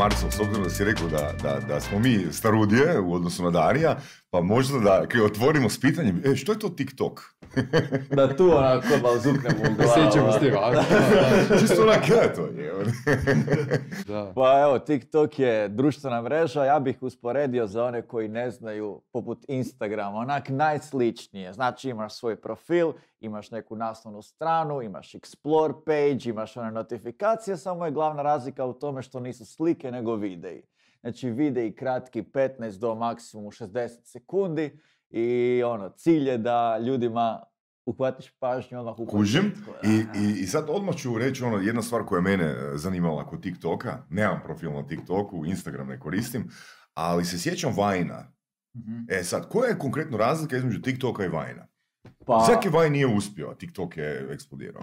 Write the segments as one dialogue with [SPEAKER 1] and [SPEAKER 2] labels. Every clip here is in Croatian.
[SPEAKER 1] Marcel, s obzirom da si rekao da, da, da smo mi starudije u odnosu na Darija, pa možda da kad otvorimo s pitanjem, e, što je to TikTok?
[SPEAKER 2] da tu onako malo zuknemo u glavu.
[SPEAKER 3] Sjećamo s tim,
[SPEAKER 1] Čisto onak, je to je.
[SPEAKER 2] da. Pa evo, TikTok je društvena mreža, ja bih usporedio za one koji ne znaju, poput Instagrama, onak najsličnije. Znači imaš svoj profil, imaš neku naslovnu stranu, imaš explore page, imaš one notifikacije, samo je glavna razlika u tome što nisu slike nego videi. Znači videi kratki 15 do maksimum 60 sekundi i ono, cilj je da ljudima uhvatiš pažnju odmah u
[SPEAKER 1] Kužim. I, i, I sad odmah ću reći ono, jedna stvar koja je mene e, zanimala kod TikToka. Nemam profil na TikToku, Instagram ne koristim, ali se sjećam Vajna. mm E sad, koja je konkretno razlika između TikToka i Vajna? Pa, Svaki Vine nije uspio, a TikTok je eksplodirao.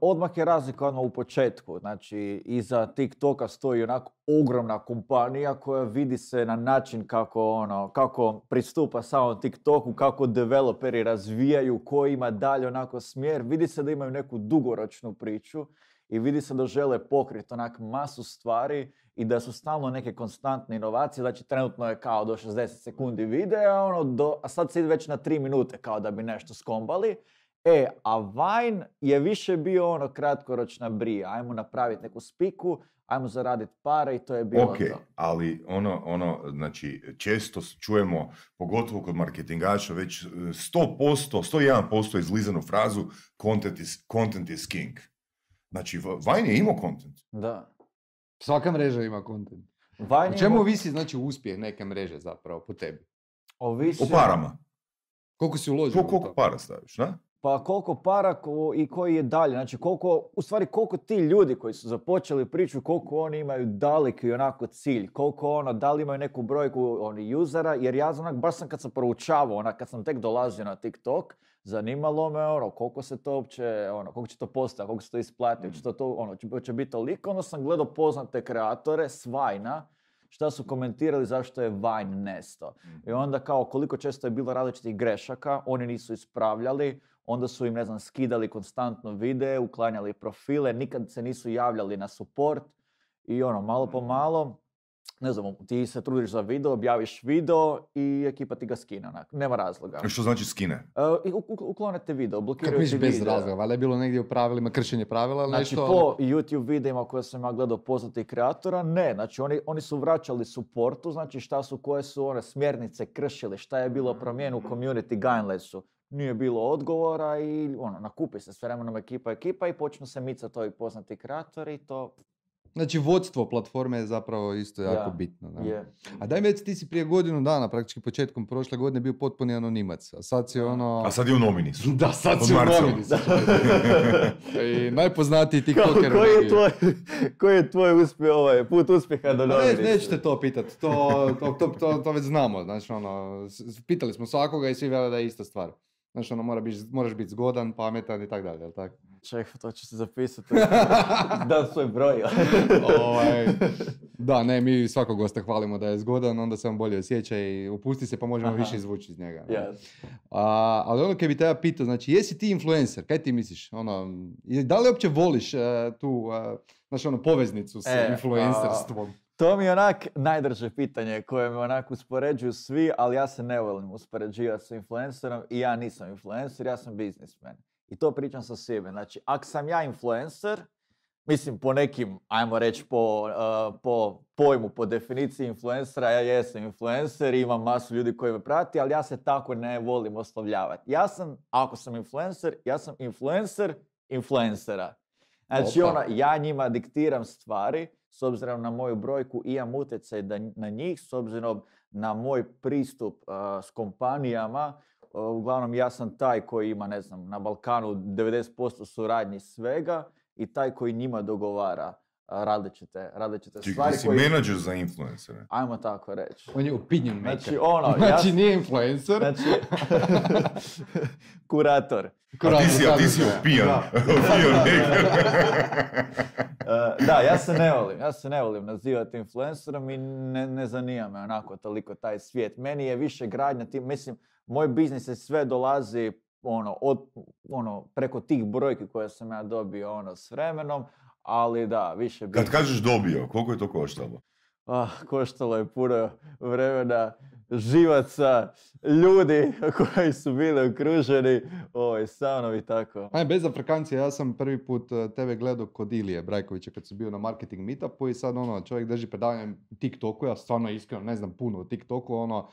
[SPEAKER 2] Odmah je razlika ono u početku. Znači, iza TikToka stoji onako ogromna kompanija koja vidi se na način kako, ono, kako pristupa samom TikToku, kako developeri razvijaju, koji ima dalje onako smjer. Vidi se da imaju neku dugoročnu priču i vidi se da žele pokriti onak masu stvari i da su stalno neke konstantne inovacije, znači trenutno je kao do 60 sekundi videa, ono, do, a sad se ide već na 3 minute kao da bi nešto skombali. E, a Vine je više bio ono kratkoročna brija, ajmo napraviti neku spiku, ajmo zaraditi pare i to je bilo
[SPEAKER 1] okay, to. ali ono, ono, znači, često čujemo, pogotovo kod marketingaša, već 100%, 101% izlizanu frazu content is, content is king. Znači, Vine je imao content.
[SPEAKER 2] Da.
[SPEAKER 3] Svaka mreža ima kontent. U čemu ovisi znači uspjeh neke mreže zapravo po tebi?
[SPEAKER 2] Ovisi...
[SPEAKER 1] O parama.
[SPEAKER 3] Koliko si uložio?
[SPEAKER 1] Koliko para staviš, da?
[SPEAKER 2] Pa koliko para ko, i koji je dalje. Znači koliko, u stvari koliko ti ljudi koji su započeli priču, koliko oni imaju daleki onako cilj, koliko ono, da li imaju neku brojku oni usera, jer ja znam, baš sam kad sam proučavao, onak, kad sam tek dolazio na TikTok, zanimalo me ono, koliko se to uopće, ono, koliko će to postati, koliko se to isplati, će to, to ono, će, će biti toliko, onda sam gledao poznate kreatore Svajna, šta su komentirali zašto je Vine nesto. I mhm. onda kao koliko često je bilo različitih grešaka, oni nisu ispravljali, onda su im, ne znam, skidali konstantno videe, uklanjali profile, nikad se nisu javljali na support i ono, malo po mhm. malo, ne znam, ti se trudiš za video, objaviš video i ekipa ti ga skine, onak, nema razloga.
[SPEAKER 1] Što znači skine?
[SPEAKER 2] Uh, uklonete video, blokiraju
[SPEAKER 3] ti video. bez razloga? Valjda je bilo negdje u pravilima kršenje pravila ili
[SPEAKER 2] znači, nešto? po YouTube videima koje sam ja gledao poznatih kreatora, ne. Znači, oni, oni su vraćali supportu, znači šta su, koje su one smjernice kršili, šta je bilo promijenu u community guideliness nije bilo odgovora i ono, nakupi se s vremenom ekipa ekipa i počnu se micati ovi poznati kreatori i to
[SPEAKER 3] Znači vodstvo platforme je zapravo isto jako bitno. Da? A daj mi ti si prije godinu dana, praktički početkom prošle godine bio potpuni anonimimac, a sad si ono...
[SPEAKER 1] A sad je u nominisu.
[SPEAKER 3] Da, sad si u nominisu. I najpoznatiji tiktoker.
[SPEAKER 2] Ko, koji, je tvoj, koji je tvoj uspjeh, ovaj, put uspjeha do nominisu?
[SPEAKER 3] Ne, nećete to pitati, to, to, to, to, to već znamo. Znači, ono, pitali smo svakoga i svi vele da je ista stvar. Znači, ono, mora biti, moraš biti zgodan, pametan i tako dalje, jel tako?
[SPEAKER 2] Čekaj, to ću se zapisati. da, svoj broj.
[SPEAKER 3] ovaj, da, ne, mi svakog gosta hvalimo da je zgodan, onda se on bolje osjeća i upusti se pa možemo Aha. više izvući iz njega.
[SPEAKER 2] Yes.
[SPEAKER 3] A, ali ono kad bi te ja pitao, znači, jesi ti influencer? Kaj ti misliš? Ono, da li uopće voliš uh, tu, uh, znači, ono, poveznicu s e, influencerstvom?
[SPEAKER 2] To mi je onak najdrže pitanje koje me onak uspoređuju svi, ali ja se ne volim uspoređivati sa influencerom i ja nisam influencer, ja sam biznismen. I to pričam sa sebe. Znači, ako sam ja influencer, mislim po nekim, ajmo reći po, uh, po pojmu, po definiciji influencera, ja jesam influencer, imam masu ljudi koji me prati, ali ja se tako ne volim oslovljavati. Ja sam, ako sam influencer, ja sam influencer influencera. Znači, ona, ja njima diktiram stvari, s obzirom na moju brojku imam utjecaj na njih, s obzirom na moj pristup uh, s kompanijama, uglavnom ja sam taj koji ima, ne znam, na Balkanu 90% suradnji svega i taj koji njima dogovara različite, različite
[SPEAKER 1] Čekaj,
[SPEAKER 2] stvari.
[SPEAKER 1] Ti si koji... menadžer za influencere?
[SPEAKER 2] Ajmo tako reći.
[SPEAKER 3] On je opinion maker.
[SPEAKER 2] Znači, ono,
[SPEAKER 3] znači ja... nije influencer.
[SPEAKER 2] Znači, kurator.
[SPEAKER 1] kurator. A ti si, a ti si opijan.
[SPEAKER 2] da, ja se ne volim, ja se ne volim nazivati influencerom i ne, ne zanima me onako toliko taj svijet. Meni je više gradnja tim, mislim, moj biznis se sve dolazi ono, od, ono, preko tih brojki koje sam ja dobio ono, s vremenom, ali da, više...
[SPEAKER 1] Kad kažeš dobio, koliko je to koštalo?
[SPEAKER 2] ah, koštalo je puno vremena, živaca, ljudi koji su bili okruženi ovaj, sa mnom i tako.
[SPEAKER 3] Aj, bez afrikancija, ja sam prvi put eh, tebe gledao kod Ilije Brajkovića kad su bio na marketing meetupu i sad ono, čovjek drži predavanje TikToku, ja stvarno iskreno ne znam puno o TikToku, ono,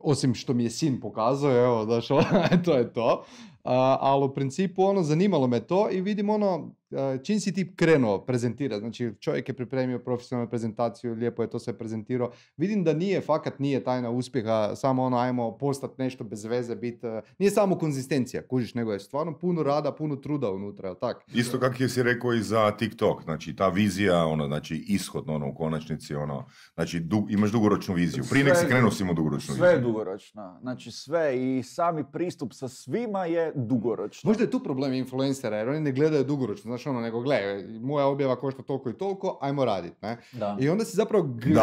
[SPEAKER 3] osim što mi je sin pokazao, evo, došao, to je to. Ali u principu, ono, zanimalo me to i vidim ono, čim si ti krenuo prezentirati, znači čovjek je pripremio profesionalnu prezentaciju, lijepo je to sve prezentirao, vidim da nije, fakat nije tajna uspjeha, samo ono, ajmo postati nešto bez veze, bit, nije samo konzistencija, kužiš, nego je stvarno puno rada, puno truda unutra, jel tak?
[SPEAKER 1] Isto kako je si rekao i za TikTok, znači ta vizija, ono, znači ishodno, ono, u konačnici, ono, znači imaš dugoročnu viziju, prije nek si krenuo si dugoročnu
[SPEAKER 2] sve viziju. Sve dugoročno, znači sve i sami pristup sa svima je dugoročno.
[SPEAKER 3] Možda je tu problem influencera, jer oni ne gledaju dugoročno, znaš ono, nego gle, moja objava košta toliko i toliko, ajmo radit, ne? Da. I onda si zapravo, g-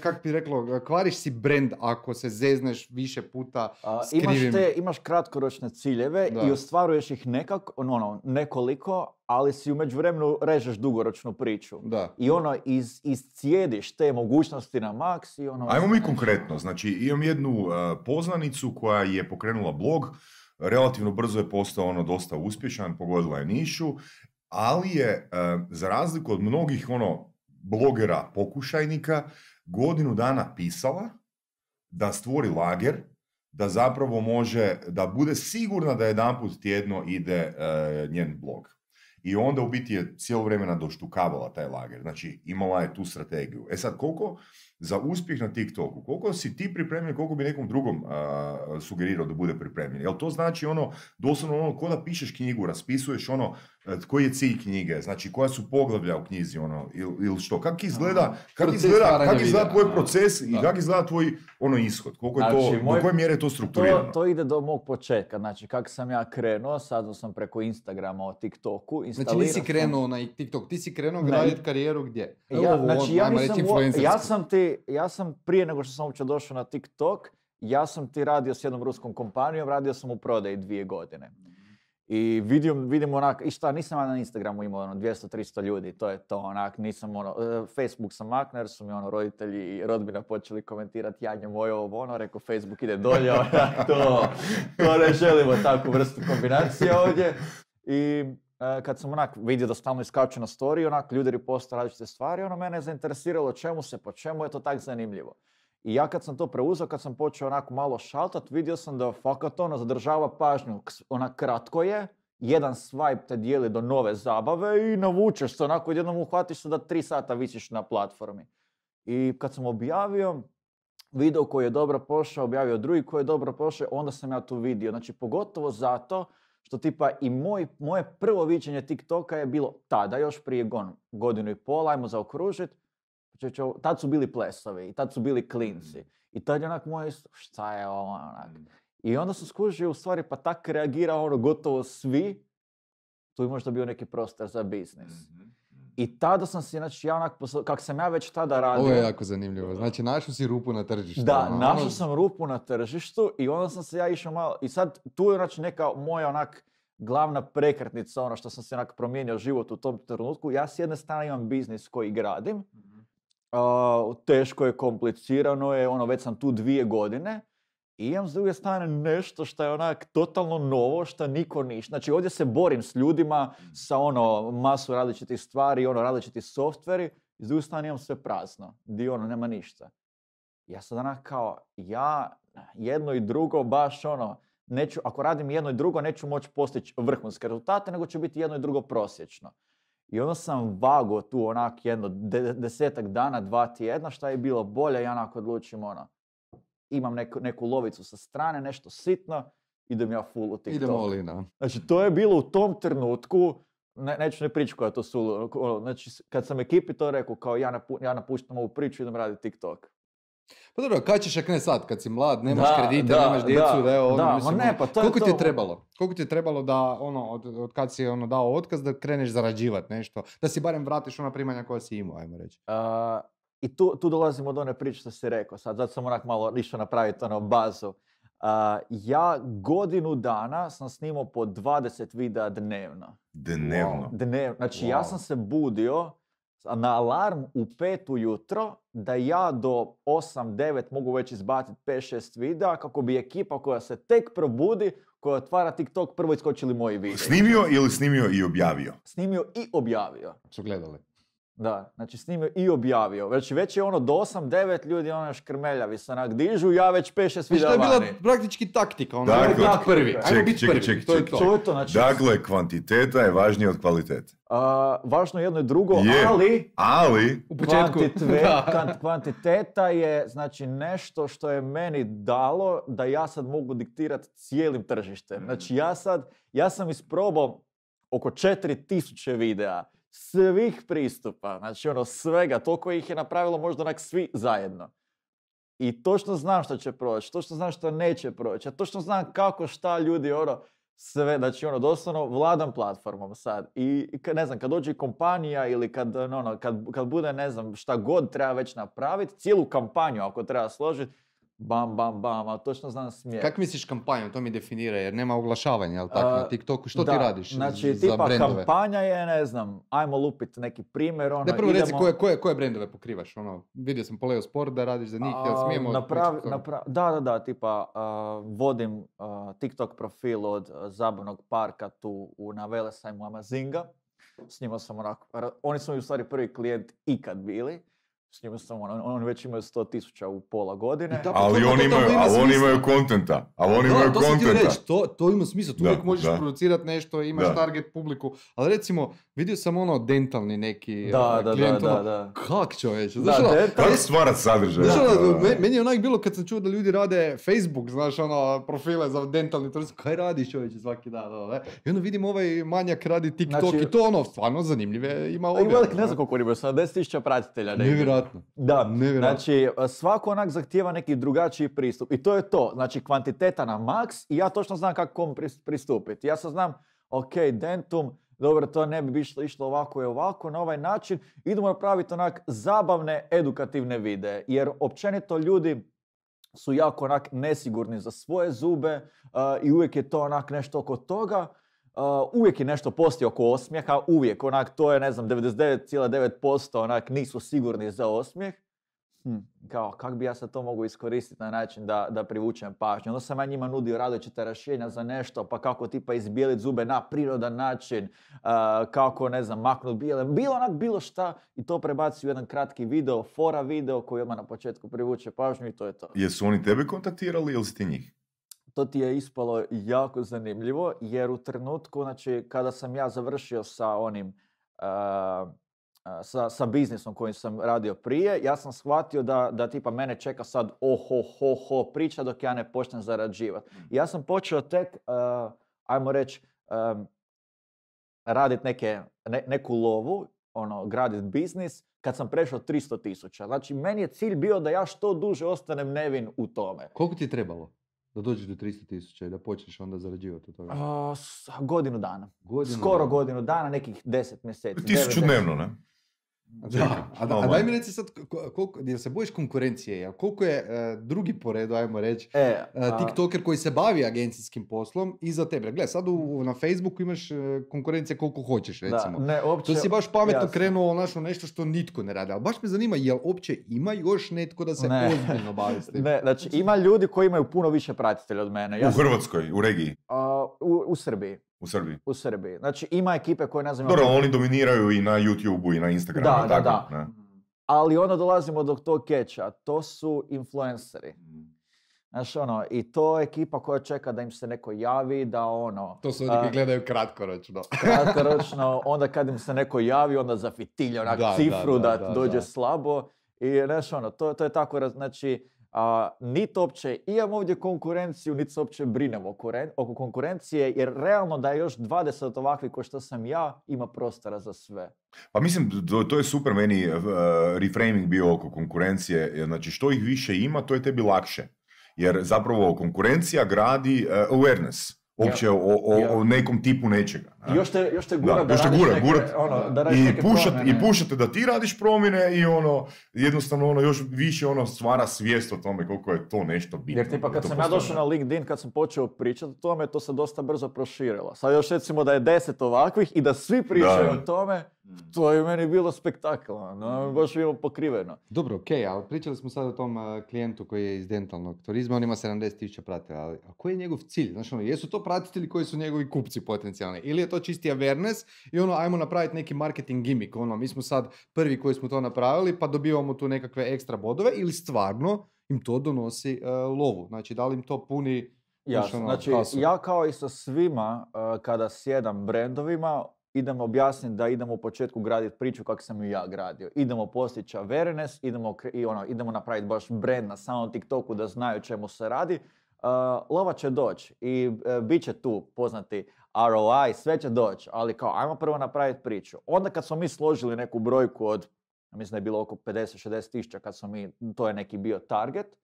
[SPEAKER 3] kak bi reklo, kvariš si brand ako se zezneš više puta
[SPEAKER 2] s imaš, te, imaš kratkoročne ciljeve i ostvaruješ ih nekako, ono, ono, nekoliko, ali si u međuvremenu režeš dugoročnu priču.
[SPEAKER 3] Da.
[SPEAKER 2] I ono, iz, iscijediš te mogućnosti na maks i ono...
[SPEAKER 1] Ajmo mi konkretno, znači imam jednu uh, poznanicu koja je pokrenula blog, relativno brzo je postao ono dosta uspješan, pogodila je nišu, ali je e, za razliku od mnogih ono blogera pokušajnika godinu dana pisala da stvori lager, da zapravo može, da bude sigurna da jedanput tjedno ide e, njen blog. I onda u biti je cijelo vremena doštukavala taj lager. Znači imala je tu strategiju. E sad koliko za uspjeh na TikToku, koliko si ti pripremljen, koliko bi nekom drugom sugerirao da bude pripremljen? Jel to znači ono, doslovno ono, ko da pišeš knjigu, raspisuješ ono, koji je cilj knjige, znači koja su poglavlja u knjizi, ono, ili, ili što, kako izgleda, kako izgleda, kak izgleda tvoj proces i kako izgleda tvoj ono ishod, koliko je to, znači, do koje mjere je to strukturirano?
[SPEAKER 2] To, to ide do mog početka, znači kako sam ja krenuo, sad sam preko Instagrama o TikToku,
[SPEAKER 3] Znači nisi krenuo na TikTok, ti si krenuo graditi karijeru gdje?
[SPEAKER 2] Ja, znači, ja, nisam, ja sam ti ja sam prije nego što sam uopće došao na TikTok, ja sam ti radio s jednom ruskom kompanijom, radio sam u prodaji dvije godine. I vidim, vidim onak, i šta, nisam na Instagramu imao ono 200-300 ljudi, to je to onak, nisam ono, e, Facebook sam makner, su mi ono roditelji i rodbina počeli komentirati janje moje ovo ono, rekao Facebook ide dolje, onak, to, to ne želimo takvu vrstu kombinacije ovdje. I E, kad sam onak vidio da stalno iskaču na story, onak ljudi riposta različite stvari, ono mene je zainteresiralo čemu se, po čemu je to tak zanimljivo. I ja kad sam to preuzeo, kad sam počeo onako malo šaltat, vidio sam da fakat ono zadržava pažnju. Ona kratko je, jedan swipe te dijeli do nove zabave i navučeš se, onako jednom uhvatiš se da tri sata visiš na platformi. I kad sam objavio video koji je dobro pošao, objavio drugi koji je dobro pošao, onda sam ja tu vidio. Znači, pogotovo zato što tipa i moj, moje prvo viđenje TikToka je bilo tada, još prije godinu i pol, ajmo zaokružiti. Tad su bili plesovi i tad su bili klinci. I tad je onak moj, šta je ovo onak. Mm. I onda sam skužio u stvari pa tak reagira ono gotovo svi. Tu je možda bio neki prostor za biznis. Mhm. I tada sam si, znači ja onak, kak sam ja već tada radio...
[SPEAKER 3] Ovo je jako zanimljivo. Znači našao si rupu na tržištu.
[SPEAKER 2] Da, ono, našao sam rupu na tržištu i onda sam se ja išao malo... I sad tu je znači neka moja onak glavna prekretnica, ono što sam se onak promijenio život u tom trenutku. Ja s jedne strane imam biznis koji gradim. Teško je, komplicirano je, ono već sam tu dvije godine. I imam s druge strane nešto što je onak totalno novo, što niko niš. Znači ovdje se borim s ljudima, sa ono masu različitih stvari, ono različiti softveri. S druge strane imam sve prazno, di ono nema ništa. Ja sad onak kao, ja jedno i drugo baš ono, neću, ako radim jedno i drugo, neću moći postići vrhunske rezultate, nego će biti jedno i drugo prosječno. I onda sam vago tu onak jedno desetak dana, dva tjedna, šta je bilo bolje, ja onako odlučim ono, imam neku, neku lovicu sa strane, nešto sitno, idem ja full u TikTok.
[SPEAKER 3] Idemo olina.
[SPEAKER 2] Znači, to je bilo u tom trenutku, ne, neću ne pričati koja to su, ono, znači, kad sam ekipi to rekao, kao ja, napu, ja napuštam ovu priču, idem raditi TikTok.
[SPEAKER 3] Pa dobro, kad ćeš ne sad, kad si mlad, nemaš da, kredite, da, nemaš djecu, da, evo, ono, da, mislim, ne, pa to koliko je to... ti je trebalo? Koliko ti je trebalo da, ono, od, od kad si ono dao otkaz, da kreneš zarađivat nešto, da si barem vratiš ona primanja koja si imao, ajmo reći?
[SPEAKER 2] Uh, I tu, tu dolazimo do one priče što si rekao, sad, zato sam onak malo išao napraviti ono bazu. Uh, ja godinu dana sam snimao po 20 videa dnevno.
[SPEAKER 1] Dnevno?
[SPEAKER 2] Dnevno. Znači, wow. ja sam se budio na alarm u pet ujutro da ja do 8-9 mogu već izbaciti 5-6 videa kako bi ekipa koja se tek probudi, koja otvara TikTok, prvo iskočili moji videi.
[SPEAKER 1] Snimio ili snimio i objavio?
[SPEAKER 2] Snimio i objavio.
[SPEAKER 3] Su gledali.
[SPEAKER 2] Da, znači snimio i objavio. Već, već je ono do 8-9 ljudi ono škrmeljavi se onak dižu, ja već 5-6
[SPEAKER 3] Znači, to
[SPEAKER 2] videa
[SPEAKER 3] je bila
[SPEAKER 2] vani.
[SPEAKER 3] praktički taktika, ono,
[SPEAKER 1] Dakle,
[SPEAKER 3] ajmo biti prvi,
[SPEAKER 1] ček,
[SPEAKER 3] ajmo biti
[SPEAKER 1] ček,
[SPEAKER 3] prvi,
[SPEAKER 1] ček,
[SPEAKER 3] to je
[SPEAKER 1] ček,
[SPEAKER 3] to.
[SPEAKER 2] To je to, znači,
[SPEAKER 1] Dakle, kvantiteta je važnija od kvalitete.
[SPEAKER 2] a, važno je jedno i drugo,
[SPEAKER 1] Je.
[SPEAKER 2] ali
[SPEAKER 1] Ali,
[SPEAKER 3] U početku.
[SPEAKER 2] kvantitve-
[SPEAKER 3] Da.
[SPEAKER 2] kvant- kvantiteta je znači nešto što je meni dalo da ja sad mogu diktirati cijelim tržištem. Znači ja sad, ja sam isprobao oko 4000 videa, svih pristupa, znači ono svega, toliko ih je napravilo možda onak svi zajedno. I točno znam što će proći, točno znam što neće proći, a točno znam kako šta ljudi ono, sve, znači ono, doslovno vladam platformom sad. I ne znam, kad dođe kompanija ili kad, no, ono, kad, kad bude, ne znam, šta god treba već napraviti, cijelu kampanju ako treba složiti, bam, bam, bam, a točno znam smjer.
[SPEAKER 3] Kako misliš kampanju, to mi definira, jer nema oglašavanja, jel tako, na TikToku, što
[SPEAKER 2] da,
[SPEAKER 3] ti radiš
[SPEAKER 2] Znači,
[SPEAKER 3] za
[SPEAKER 2] tipa
[SPEAKER 3] brendove?
[SPEAKER 2] kampanja je, ne znam, ajmo lupit neki primjer, ono,
[SPEAKER 3] Da prvo reci
[SPEAKER 2] idemo-
[SPEAKER 3] koje, koje, koje brendove pokrivaš, ono, vidio sam Poleo Sport da radiš za njih, jel smijemo...
[SPEAKER 2] napravi-
[SPEAKER 3] pričati o tome?
[SPEAKER 2] napra- da, da, da, tipa a, vodim a, TikTok profil od zabavnog parka tu u, na Velesajmu Amazinga. S njima sam onako, oni su mi u stvari prvi klijent ikad bili. S njima sam, ono, oni već imaju 100 tisuća u pola godine.
[SPEAKER 3] Da, pa
[SPEAKER 1] ali oni imaju,
[SPEAKER 3] ima
[SPEAKER 1] ali oni imaju kontenta. Ali oni
[SPEAKER 3] Da,
[SPEAKER 1] imaju
[SPEAKER 3] to
[SPEAKER 1] kontenta.
[SPEAKER 3] reći, to, to ima smisla, tu
[SPEAKER 1] Da,
[SPEAKER 3] uvijek možeš
[SPEAKER 1] da.
[SPEAKER 3] producirati nešto, imaš
[SPEAKER 1] Da.
[SPEAKER 3] target publiku, ali recimo, vidio sam ono dentalni neki
[SPEAKER 2] Da,
[SPEAKER 3] uh,
[SPEAKER 2] da,
[SPEAKER 3] klijent,
[SPEAKER 2] da, da,
[SPEAKER 3] ono,
[SPEAKER 2] da.
[SPEAKER 3] kak čovječe,
[SPEAKER 2] Da,
[SPEAKER 3] znaš ono,
[SPEAKER 2] dental-
[SPEAKER 1] Kako stvarat sadržaj?
[SPEAKER 3] Znaš, ono,
[SPEAKER 1] Da.
[SPEAKER 3] me- meni je onak bilo kad sam čuo da ljudi rade Facebook, znaš, ono, profile za dentalni turizam, kaj radiš čovječe svaki dan, ono, ne? I onda vidim ovaj manjak radi TikTok
[SPEAKER 2] Znači-
[SPEAKER 3] i to ono, stvarno zanimljive, ima objave.
[SPEAKER 2] velik, ne znam koliko oni imaju, 70 tisuća pratitelja. negdje.
[SPEAKER 3] Nevjerojatno.
[SPEAKER 2] Da,
[SPEAKER 3] Nevjerojatno.
[SPEAKER 2] znači svako onak zahtijeva neki drugačiji pristup i to je to, znači kvantiteta na maks i ja točno znam kako kom pris- pristupiti. Ja sad znam, ok, dentum, dobro, to ne bi išlo, išlo ovako i ovako, na ovaj način idemo napraviti onak zabavne, edukativne videe, jer općenito ljudi su jako onak nesigurni za svoje zube a, i uvijek je to onak nešto oko toga. A, uvijek je nešto postoji oko osmijeha, uvijek onak to je ne znam 99,9% onak nisu sigurni za osmijeh. Hm, kao, kak bi ja sad to mogu iskoristiti na način da, da privučem pažnju. Onda sam ja njima nudio različite rješenja za nešto, pa kako tipa izbijeliti zube na prirodan način, a, kako, ne znam, maknut bijele, bilo onak bilo šta i to prebaci u jedan kratki video, fora video koji odmah na početku privuče pažnju i to je to.
[SPEAKER 1] Jesu oni tebe kontaktirali ili si njih?
[SPEAKER 2] To ti je ispalo jako zanimljivo jer u trenutku, znači, kada sam ja završio sa onim, a, sa, sa biznisom kojim sam radio prije, ja sam shvatio da, da tipa mene čeka sad oho, ho, ho priča dok ja ne počnem zarađivati. I ja sam počeo tek, a, ajmo reći, raditi neke, ne- neku lovu, ono, graditi biznis, kad sam prešao 300 tisuća. Znači, meni je cilj bio da ja što duže ostanem nevin u tome.
[SPEAKER 3] Koliko ti je trebalo da dođeš do 300 tisuća i da počneš onda zarađivati od toga?
[SPEAKER 2] A, s- godinu dana.
[SPEAKER 3] Godinu
[SPEAKER 2] Skoro
[SPEAKER 3] dana.
[SPEAKER 2] godinu dana, nekih deset mjeseci.
[SPEAKER 1] Tisuću
[SPEAKER 2] devet
[SPEAKER 1] dnevno, ne?
[SPEAKER 3] Da, a, da, a daj mi reci sad, ko- koliko, jel se bojiš konkurencije, jel koliko je e, drugi po redu, ajmo reći,
[SPEAKER 2] E, a,
[SPEAKER 3] TikToker koji se bavi agencijskim poslom i za tebe. Gle, sad u, na Facebooku imaš e, konkurencije koliko hoćeš, recimo.
[SPEAKER 2] Da, ne, uopće,
[SPEAKER 3] To si baš pametno
[SPEAKER 2] jasno.
[SPEAKER 3] krenuo znaš, u nešto što nitko ne radi. Ali baš me zanima, jel uopće ima još netko da se
[SPEAKER 2] Ne.
[SPEAKER 3] ozbiljno bavi s tim?
[SPEAKER 2] Ne, znači ima ljudi koji imaju puno više pratitelja od mene. Ja
[SPEAKER 1] U
[SPEAKER 2] sam-
[SPEAKER 1] Hrvatskoj, u regiji,
[SPEAKER 2] a, u, u Srbiji.
[SPEAKER 1] u Srbiji.
[SPEAKER 2] U Srbiji. Znači ima ekipe koje ne znam...
[SPEAKER 1] Dobro, oni dominiraju i na YouTube-u i na Instagramu.
[SPEAKER 2] Da,
[SPEAKER 1] jel
[SPEAKER 2] da,
[SPEAKER 1] tako?
[SPEAKER 2] da.
[SPEAKER 1] Ne?
[SPEAKER 2] Ali onda dolazimo do tog keča. To su influenceri. Znaš, ono, i to je ekipa koja čeka da im se neko javi, da ono...
[SPEAKER 3] To su oni koji gledaju kratkoročno.
[SPEAKER 2] kratkoročno, onda kad im se neko javi, onda zafitilja onak
[SPEAKER 3] Da,
[SPEAKER 2] cifru da,
[SPEAKER 3] da, da,
[SPEAKER 2] dođe
[SPEAKER 3] da.
[SPEAKER 2] slabo. I znaš ono, to, to je tako, znači, a, niti uopće imam ovdje konkurenciju, niti se uopće brinem oko, ren- oko konkurencije, jer realno da je još 20 ovakvih ko što sam ja, ima prostora za sve.
[SPEAKER 1] Pa mislim, to, to je super meni uh, reframing bio oko konkurencije. Znači, što ih više ima, to je tebi lakše. Jer zapravo konkurencija gradi uh, awareness. Uopće o, o,
[SPEAKER 2] Ja.
[SPEAKER 1] o nekom tipu nečega.
[SPEAKER 2] I još te, još te gura
[SPEAKER 1] Da,
[SPEAKER 2] da,
[SPEAKER 1] još te gura,
[SPEAKER 2] neke,
[SPEAKER 1] gura-
[SPEAKER 2] ono, da radiš
[SPEAKER 1] I, pušat,
[SPEAKER 2] promjene.
[SPEAKER 1] I pušate da ti radiš promjene i ono, jednostavno ono još više ono stvara svijest o tome koliko je to nešto bitno.
[SPEAKER 2] Jer tipa kad sam ja došao na LinkedIn, kad sam počeo pričati o tome, to se dosta brzo proširilo. Sad još recimo da je deset ovakvih i da svi pričaju
[SPEAKER 1] Da.
[SPEAKER 2] o tome, To je meni bilo spektakularno, baš bilo pokriveno.
[SPEAKER 3] Dobro, ok, ali pričali smo sad o tom uh, klijentu koji je iz dentalnog turizma, on ima 70.000 pratitelja, ali a koji je njegov cilj? Znači, ono, jesu to pratitelji koji su njegovi kupci potencijalni? Ili je to čisti awareness i ono, ajmo napraviti neki marketing gimmick, ono, mi smo sad prvi koji smo to napravili, pa dobivamo tu nekakve ekstra bodove, ili stvarno im to donosi uh, lovu? Znači, da li im to puni
[SPEAKER 2] Jasno,
[SPEAKER 3] ono,
[SPEAKER 2] znači
[SPEAKER 3] kasu?
[SPEAKER 2] ja kao i sa svima, uh, kada sjedam brendovima, idem objasniti da idemo u početku graditi priču kako sam ju ja gradio. Idemo postići awareness, idemo, i ono, idemo napraviti baš brand na samom TikToku da znaju čemu se radi. Uh, lova će doći i uh, bit će tu poznati ROI, sve će doći, ali kao ajmo prvo napraviti priču. Onda kad smo mi složili neku brojku od, mislim da je bilo oko 50-60 tisuća kad smo mi, to je neki bio target,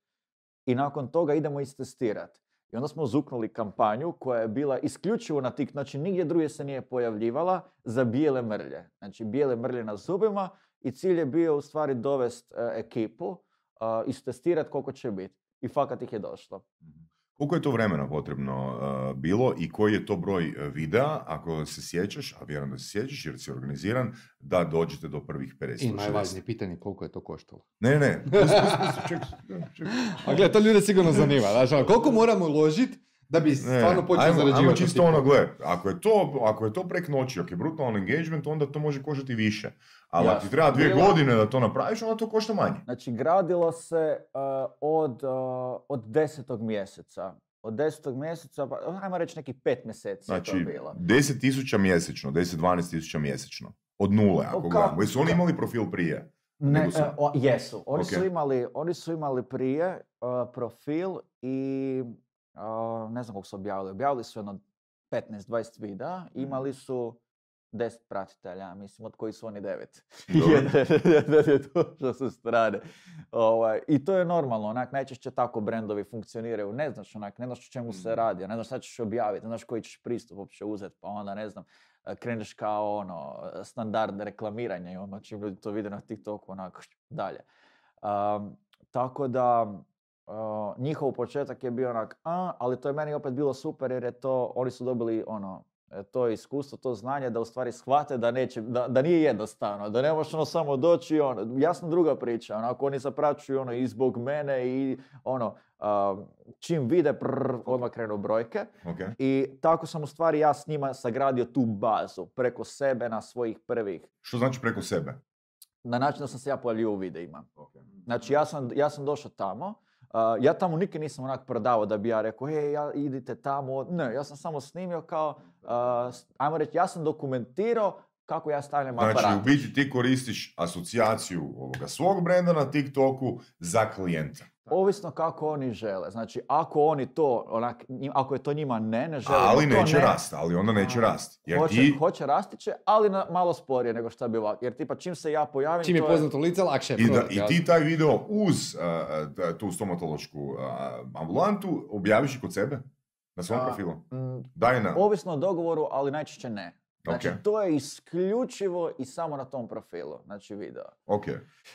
[SPEAKER 2] i nakon toga idemo istestirati. I onda smo zuknuli kampanju koja je bila isključivo na tik, znači nigdje drugdje se nije pojavljivala za bijele mrlje. Znači bijele mrlje na zubima i cilj je bio u stvari dovest e, ekipu, istestirati koliko će biti. I fakat ih je došlo.
[SPEAKER 1] Koliko je to vremena potrebno uh, bilo i koji je to broj uh, videa, ako se sjećaš, a vjerujem da se sjećaš jer si organiziran, da dođete do prvih 50
[SPEAKER 3] I najvažnije pitanje koliko je to koštalo.
[SPEAKER 1] Ne, ne, čekaj, čekaj.
[SPEAKER 3] A gle, to ljude sigurno zanima. Znači, ono, koliko moramo uložiti da bi
[SPEAKER 1] Ne,
[SPEAKER 3] stvarno počeo zarađivati?
[SPEAKER 1] ajmo čisto ono, gle, ako je to, ako je to prek noći, ako je brutalan engagement, onda to može koštati više. Ali ako ti treba dvije
[SPEAKER 2] Bilo-
[SPEAKER 1] godine da to napraviš, onda to košta manje.
[SPEAKER 2] Znači gradilo se uh, od, uh, od desetog mjeseca. Od desetog mjeseca, pa ajmo reći neki pet mjeseci je
[SPEAKER 1] Znači,
[SPEAKER 2] to bilo.
[SPEAKER 1] 10 tisuća mjesečno, 10-12 tisuća mjesečno. Od nule, ako gledamo. Jesu oni imali profil prije?
[SPEAKER 2] Ne,
[SPEAKER 1] su-
[SPEAKER 2] e, o- jesu. Oni, su
[SPEAKER 1] Ok.
[SPEAKER 2] imali, oni su imali prije uh, profil i uh, ne znam koliko su objavili. Objavili su jedno 15-20 videa.
[SPEAKER 1] Mhm.
[SPEAKER 2] Imali su 10 pratitelja, mislim, od kojih su oni 9.
[SPEAKER 1] Dobro.
[SPEAKER 2] Jedan je došao sa strane. Ovaj, I to je normalno, onak, najčešće tako brendovi funkcioniraju. Ne znaš, onak, ne znaš o čemu se
[SPEAKER 1] Mhm.
[SPEAKER 2] radi, ne znaš šta ćeš objaviti, ne znaš koji ćeš pristup uopće uzeti, pa onda, ne znam, e, kreneš kao ono, standard reklamiranja i ono čim ljudi to vide na TikToku, onako dalje. Um, tako da, uh, njihov početak je bio onak, a, ali to je meni opet bilo super jer je to, oni su dobili ono, e, to iskustvo, to znanje da u stvari shvate da, neće, da, da nije jednostavno, da ne možeš ono samo doći ono, jasno druga priča, onako oni zapraćuju ono i zbog mene i ono, a, čim vide prr, odmah krenu brojke.
[SPEAKER 1] Ok.
[SPEAKER 2] I tako sam u stvari ja s njima sagradio tu bazu preko sebe na svojih prvih,
[SPEAKER 1] Što znači preko sebe?
[SPEAKER 2] na način da sam se ja pojavljivao u videima.
[SPEAKER 1] Ok.
[SPEAKER 2] Znači ja sam, ja sam došao tamo, a, ja tamo nikad nisam onak prodavao da bi ja rekao, hej, ja, idite tamo. Ne, ja sam samo snimio kao, s- ajmo reći, ja sam dokumentirao kako ja stavljam
[SPEAKER 1] Znači,
[SPEAKER 2] aparat.
[SPEAKER 1] u biti ti koristiš asocijaciju ovoga svog brenda na TikToku za klijenta.
[SPEAKER 2] Ovisno kako oni žele. Znači, ako oni to, onak, njim- ako je to njima ne, ne žele.
[SPEAKER 1] Ali
[SPEAKER 2] to
[SPEAKER 1] neće
[SPEAKER 2] ne,
[SPEAKER 1] rast, ali onda neće
[SPEAKER 2] A,
[SPEAKER 1] rast. Jer
[SPEAKER 2] hoće,
[SPEAKER 1] ti,
[SPEAKER 2] hoće rasti će, ali na, malo sporije nego što bi ovako. Jer tipa čim se ja pojavim,
[SPEAKER 3] Čim je
[SPEAKER 2] to
[SPEAKER 3] poznato lice, lakše je
[SPEAKER 1] i, da, i ti taj video uz uh, tu stomatološku uh, ambulantu objaviš i kod sebe? Na svom profilu?
[SPEAKER 2] mm,
[SPEAKER 1] Daj na...
[SPEAKER 2] Ovisno o dogovoru, ali najčešće ne. Znači,
[SPEAKER 1] Ok.
[SPEAKER 2] to je isključivo i samo na tom profilu, znači video.
[SPEAKER 1] Ok.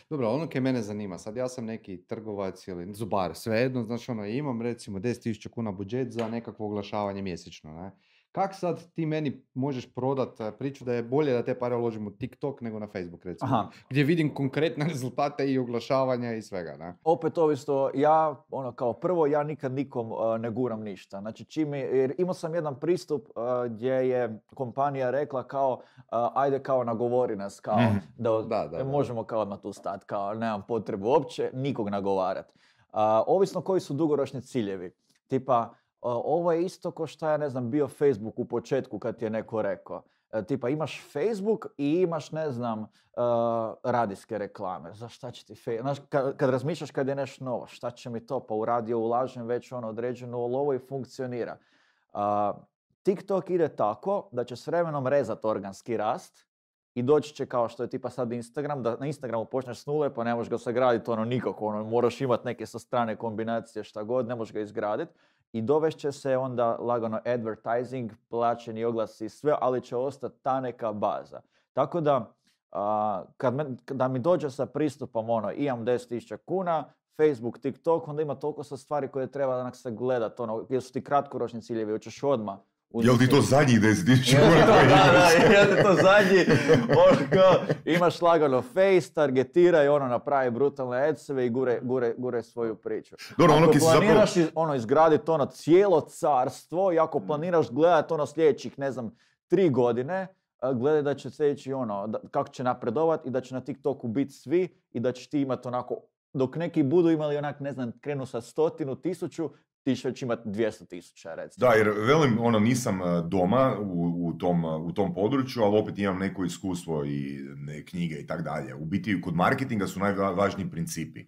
[SPEAKER 3] Dobro, ono kaj mene zanima, sad ja sam neki trgovac ili zubar, svejedno, znači ono, imam recimo 10.000 kuna budžet za nekakvo oglašavanje mjesečno, ne? Kak sad ti meni možeš prodat eh, priču da je bolje da te pare uložim u TikTok nego na Facebook recimo,
[SPEAKER 2] Aha.
[SPEAKER 3] gdje vidim konkretne rezultate i oglašavanja i svega, ne?
[SPEAKER 2] Opet ovisno, ja, ono, kao prvo, ja nikad nikom uh, ne guram ništa. Znači, čim je, jer imao sam jedan pristup uh, gdje je kompanija rekla kao, uh, ajde kao nagovori nas, kao,
[SPEAKER 1] Mhm.
[SPEAKER 2] da,
[SPEAKER 3] Da, da, da.
[SPEAKER 2] možemo kao odmah tu stati, kao, nemam potrebu uopće nikog nagovarat. Uh, ovisno koji su dugoročni ciljevi. Tipa, ovo je isto ko što ja ne znam, bio Facebook u početku kad ti je neko rekao. E, tipa imaš Facebook i imaš, ne znam, uh, radijske reklame. Za šta će ti Facebook? Znaš, kad, kad razmišljaš kad je nešto novo, šta će mi to? Pa u radio ulažem već ono određeno, ovo i funkcionira. TikTok ide tako da će s vremenom rezat organski rast i doći će kao što je tipa sad Instagram, da na Instagramu počneš s nule pa ne možeš ga sagraditi ono nikako, ono, moraš imati neke sa strane kombinacije šta god, ne možeš ga izgraditi i dovešće se onda lagano advertising, plaćeni oglasi i sve, ali će ostati ta neka baza. Tako da, a, kad me- da mi dođe sa pristupom ono, imam 10.000 kuna, Facebook, TikTok, onda ima toliko sa stvari koje treba onak se gledat, ono, jer su ti kratkoročni ciljevi, hoćeš odmah
[SPEAKER 1] Jel ti to zadnjih 10 tisuća
[SPEAKER 2] Jel ti
[SPEAKER 1] kuna
[SPEAKER 2] to,
[SPEAKER 1] koje
[SPEAKER 2] da, jel ti to zadnji, ono kao, imaš lagano face, targetiraj, ono, napravi brutalne adseve i gure, gure, gure svoju priču.
[SPEAKER 1] Dobro, ono
[SPEAKER 2] Ako
[SPEAKER 1] zapravo...
[SPEAKER 2] planiraš iz- ono, izgraditi ono cijelo carstvo i ako planiraš gledati ono sljedećih, ne znam, tri godine, gledaj da će sljedeći ono, da, kako će napredovat i da će na TikToku biti svi i da ćeš ti imati onako, dok neki budu imali onak, ne znam, krenu sa stotinu, tisuću, ti već imati 200 tisuća, recimo.
[SPEAKER 1] Da, jer velim, ono, nisam e, doma u, u, tom, e, u tom području, ali opet imam neko iskustvo i ne, knjige i tak dalje. U biti, kod marketinga su najvažniji principi.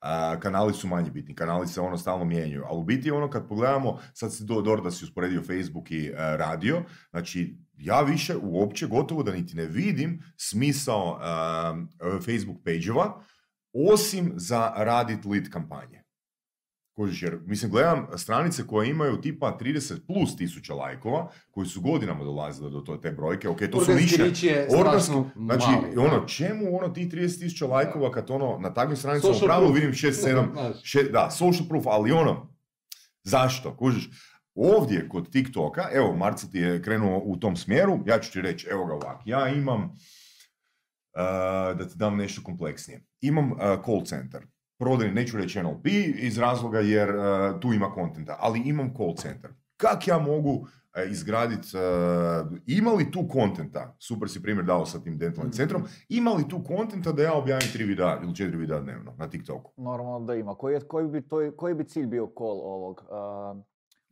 [SPEAKER 1] A, kanali su manje bitni, kanali se ono stalno mijenjaju, ali u biti ono kad pogledamo, sad si do, dobro da si usporedio Facebook i e, radio, znači ja više uopće gotovo da niti ne vidim smisao e, Facebook page-ova, osim za radit lead kampanje. Kužiš, jer, mislim, gledam stranice koje imaju tipa 30 plus tisuća lajkova, koji su godinama dolazile do to, te brojke, ok, to su
[SPEAKER 3] Organski je
[SPEAKER 1] Organski- Znači,
[SPEAKER 3] mali,
[SPEAKER 1] ono, čemu ono ti 30 tisuća lajkova kad ono, na takvim stranicama u pravilu vidim 6, 7,
[SPEAKER 3] Znaš.
[SPEAKER 1] še- da, social proof, ali ono, zašto, kužiš? Ovdje kod TikToka, evo, Marcel ti je krenuo u tom smjeru, ja ću ti reći, evo ga ovak, ja imam, uh, da ti dam nešto kompleksnije, imam uh, call centar, prodajni, neću reći NLP iz razloga jer uh, tu ima kontenta, ali imam call centar. Kak ja mogu uh, izgraditi, ima li tu kontenta, super si primjer dao sa tim dentalnim centrom, ima li tu kontenta da ja objavim tri videa ili četiri videa dnevno na TikToku?
[SPEAKER 2] Normalno da ima. Koji, je, koji, bi, to, koji bi cilj bio call ovog uh,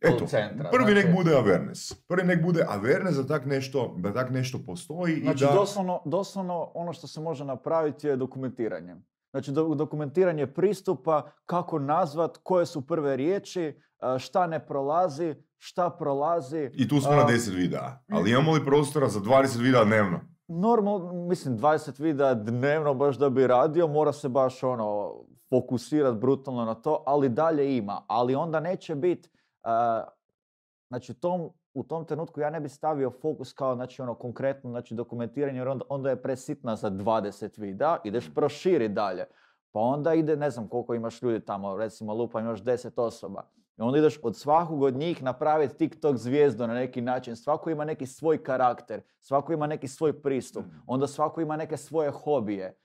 [SPEAKER 1] Eto,
[SPEAKER 2] centra?
[SPEAKER 1] prvi nek
[SPEAKER 2] Znači-
[SPEAKER 1] bude awareness. Prvi nek bude awareness da tak nešto, da tak nešto postoji
[SPEAKER 2] Znači,
[SPEAKER 1] i da...
[SPEAKER 2] doslovno, doslovno ono što se može napraviti je dokumentiranje. Znači, do, dokumentiranje pristupa, kako nazvat, koje su prve riječi, a, šta ne prolazi, šta prolazi.
[SPEAKER 1] I tu smo na
[SPEAKER 2] A,
[SPEAKER 1] 10 videa. Ali imamo li prostora za 20 videa dnevno?
[SPEAKER 2] Normalno, mislim, 20 videa dnevno baš da bi radio, mora se baš ono, fokusirati brutalno na to, ali dalje ima. Ali onda neće biti, znači tom, u tom trenutku ja ne bi stavio fokus kao znači ono konkretno znači dokumentiranje jer onda, onda je presitna za 20 videa, ideš proširi dalje. Pa onda ide, ne znam koliko imaš ljudi tamo, recimo lupa imaš 10 osoba. I onda ideš od svakog od njih napraviti TikTok zvijezdu na neki način. Svako ima neki svoj karakter, svako ima neki svoj pristup, onda svako ima neke svoje hobije,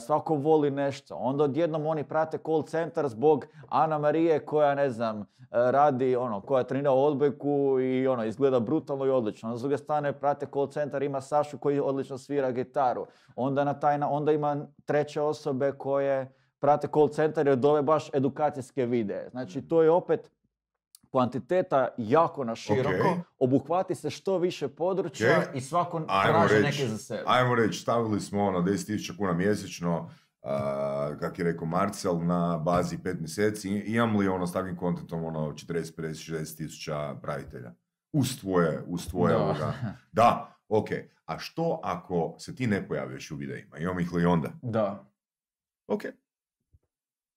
[SPEAKER 2] svako voli nešto. Onda odjednom oni prate call centar zbog Ana Marije koja, ne znam, e, radi, ono, koja trenira odbojku i ono, izgleda brutalno i odlično. Onda s druge strane prate call centar, ima Sašu koji odlično svira gitaru. Onda, na taj, na- onda ima treće osobe koje prate call centar jer dove baš edukacijske videe. Znači, to je opet kvantiteta jako na široko,
[SPEAKER 1] Ok.
[SPEAKER 2] obuhvati se što više područja
[SPEAKER 1] Ok.
[SPEAKER 2] i svako
[SPEAKER 1] Ajmo
[SPEAKER 2] traži
[SPEAKER 1] reći,
[SPEAKER 2] neke za sebe.
[SPEAKER 1] ajmo reći, stavili smo ono 10.000 kuna mjesečno, a, kak je rekao Marcel, na bazi 5 mjeseci. I- Imam li ono s takvim kontentom ono 40, 50, 60 tisuća pravitelja? Uz tvoje, uz tvoje
[SPEAKER 2] Da.
[SPEAKER 1] ovoga. Da, ok. A što ako se ti ne pojaviš u videima? Imam ih li onda?
[SPEAKER 2] Da.
[SPEAKER 1] Ok.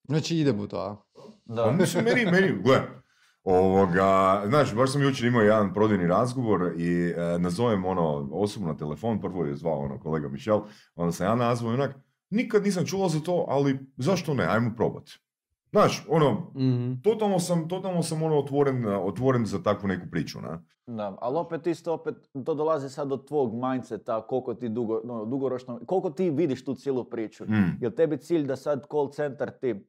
[SPEAKER 3] Znači idemo to, a?
[SPEAKER 2] Da.
[SPEAKER 1] Pa mislim, meni, meni, gle, ovoga, znaš, baš sam jučer imao jedan prodajni razgovor i e, nazovem ono, osobno na telefon, prvo je zvao ono kolega Mišel, onda sam ja nazvao onak, nikad nisam čuo za to, ali zašto ne, ajmo probat. Znaš, ono,
[SPEAKER 3] Mhm.
[SPEAKER 1] totalno sam, totalno sam ono otvoren, otvoren za takvu neku priču, na.
[SPEAKER 2] Da, ali opet isto opet to dolazi sad do tvog mindseta, koliko ti dugo, no, dugoročno, koliko ti vidiš tu cijelu priču.
[SPEAKER 1] Mm.
[SPEAKER 2] Jel tebi cilj da sad call centar ti,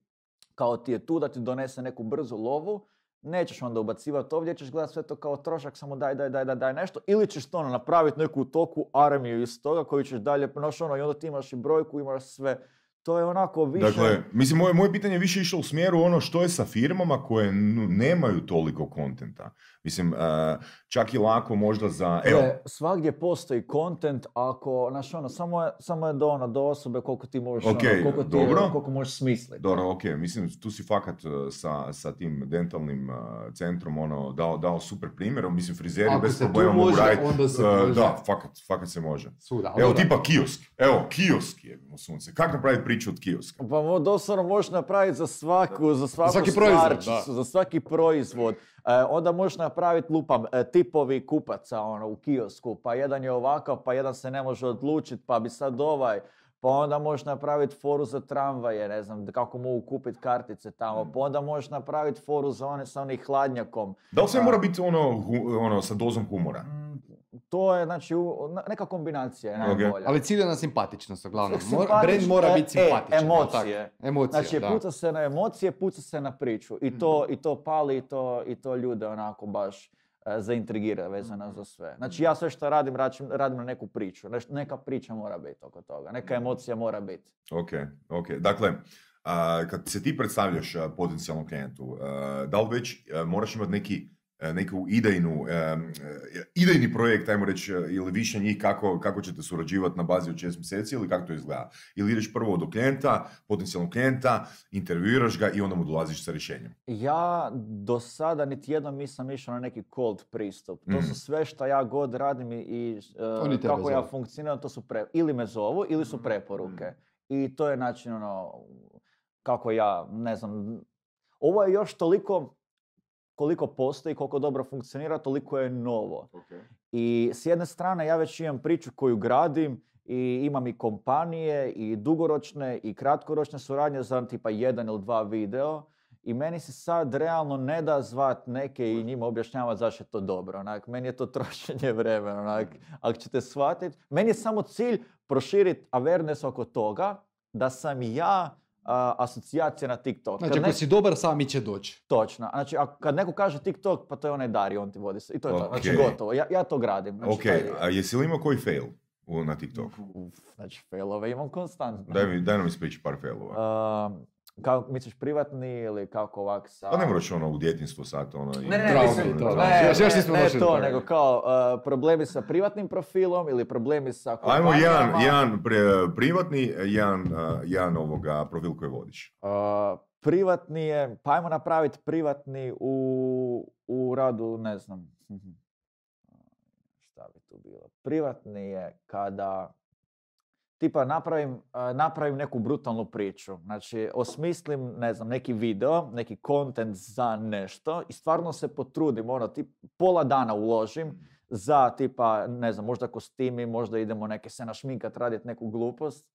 [SPEAKER 2] kao ti je tu da ti donese neku brzu lovu, nećeš onda ubacivati ovdje, ćeš gledati sve to kao trošak, samo daj, daj, daj, daj, nešto, ili ćeš to ono, napraviti neku toku armiju iz toga koju ćeš dalje, noš ono, i onda ti imaš i brojku, imaš sve. To je onako više...
[SPEAKER 1] Dakle, mislim, moje, moje pitanje je više išlo u smjeru ono što je sa firmama koje nemaju toliko kontenta. Mislim, e, čak i lako možda za... Evo,
[SPEAKER 2] Gle, svagdje postoji content ako, znaš ono, samo je, samo je do, ono, do osobe koliko ti možeš, ono, koliko, ti,
[SPEAKER 1] dobro.
[SPEAKER 2] koliko možeš smisliti.
[SPEAKER 1] Dobro, ok, mislim, tu si fakat uh, sa, sa tim dentalnim centrom ono, dao, dao super primjer, mislim, frizeri
[SPEAKER 3] Ako
[SPEAKER 1] bez problema mogu raditi. uh,
[SPEAKER 3] može.
[SPEAKER 1] da, fakat, fakat se može. Evo, tipa kiosk. Evo, kiosk je, sunce. Kako napraviti priču od kioska?
[SPEAKER 2] Pa doslovno možeš napraviti za svaku, za svaku
[SPEAKER 3] svaki proizvod,
[SPEAKER 2] stvarčicu,
[SPEAKER 3] da.
[SPEAKER 2] za svaki proizvod. E, onda možeš napraviti, lupam, e, tipovi kupaca ono, u kiosku, pa jedan je ovakav, pa jedan se ne može odlučiti, pa bi sad ovaj, Pa onda možeš napraviti foru za tramvaje, ne znam, kako mogu kupiti kartice tamo.
[SPEAKER 1] Mm.
[SPEAKER 2] Pa onda možeš napraviti foru za one sa onih hladnjakom.
[SPEAKER 1] Da li sve mora biti ono, ono sa dozom humora?
[SPEAKER 2] To je, znači, u- neka kombinacija je najbolja.
[SPEAKER 3] Ali ciljana simpatičnost, uglavnom. Mora, brand mora
[SPEAKER 2] e,
[SPEAKER 3] biti simpatičan.
[SPEAKER 2] E,
[SPEAKER 3] jel tako?
[SPEAKER 2] emocije.
[SPEAKER 3] Emocije,
[SPEAKER 2] Znači,
[SPEAKER 3] da.
[SPEAKER 2] puca se na emocije, puca se na priču. I to,
[SPEAKER 3] Mhm.
[SPEAKER 2] i to pali i to, i to ljude onako baš e, zaintrigira vezano za sve. Znači, ja sve što radim, račim- radim na neku priču. Neš- neka priča mora biti oko toga. Neka emocija mora biti.
[SPEAKER 1] Ok, ok. Dakle, a, kad se ti predstavljaš a, potencijalnom klijentu, a, da li već a, moraš imati neki neku idejnu, a, a, idejni projekt, ajmo reći, ili više njih kako, kako ćete surađivati na bazi od šest mjeseci ili kako to izgleda? Ili ideš prvo do klijenta, potencijalnog klijenta, intervjuiraš ga i onda mu dolaziš sa rješenjem.
[SPEAKER 2] Ja do sada niti jednom nisam išao na neki cold pristup. To su sve što ja god radim i, e,
[SPEAKER 3] tebe
[SPEAKER 2] kako ja
[SPEAKER 3] zovu.
[SPEAKER 2] funkcioniram, to su pre, ili me zovu ili su preporuke. I to je način ono, kako ja, ne znam, ovo je još toliko koliko postoji, koliko dobro funkcionira, toliko je novo. I s jedne strane ja već imam priču koju gradim i imam i kompanije i dugoročne i kratkoročne suradnje za tipa jedan ili dva video i meni se sad realno ne da zvat neke i njima objašnjavati zašto je to dobro. Onak, meni je to trošenje vremena. Onak, ako ćete shvatiti, meni je samo cilj proširiti awareness oko toga da sam ja asocijacija na TikTok.
[SPEAKER 3] Znači,
[SPEAKER 2] Kad
[SPEAKER 3] ako
[SPEAKER 2] ne-
[SPEAKER 3] si dobar, sami će doći.
[SPEAKER 2] Točno. Znači, ako, kad neko kaže TikTok, pa to je onaj Dari, on ti vodi. se- I to je to. Znači, gotovo. Ja, ja to gradim. Znači,
[SPEAKER 1] Ok,
[SPEAKER 2] taj
[SPEAKER 1] a jesi li imao koji fail u, na TikToku?
[SPEAKER 2] Uf, znači, failove imam konstantno.
[SPEAKER 1] Daj, mi, daj nam ispriči par failova.
[SPEAKER 2] Um, kako, misliš privatni ili kako ovak sa...
[SPEAKER 1] Pa ne moraš ono u djetinstvu sad, ono... i-
[SPEAKER 2] Ne, ne, ne, mislim, ne,
[SPEAKER 3] Još- još
[SPEAKER 2] ne,
[SPEAKER 3] nismo
[SPEAKER 2] ne
[SPEAKER 3] došli do
[SPEAKER 2] to,
[SPEAKER 3] toga.
[SPEAKER 2] nego kao uh, problemi sa privatnim profilom ili problemi sa
[SPEAKER 1] Ajmo jedan, jedan pri- privatni, jedan, uh, jedan ovoga profil koji vodiš.
[SPEAKER 2] Uh, privatni je, pa ajmo napraviti privatni u, u radu, ne znam, šta bi tu bilo. Privatni je kada tipa napravim, a, napravim neku brutalnu priču. Znači, osmislim, ne znam, neki video, neki content za nešto i stvarno se potrudim, ono, tip, pola dana uložim za tipa, ne znam, možda kostimi, možda idemo neke se našminkat, raditi neku glupost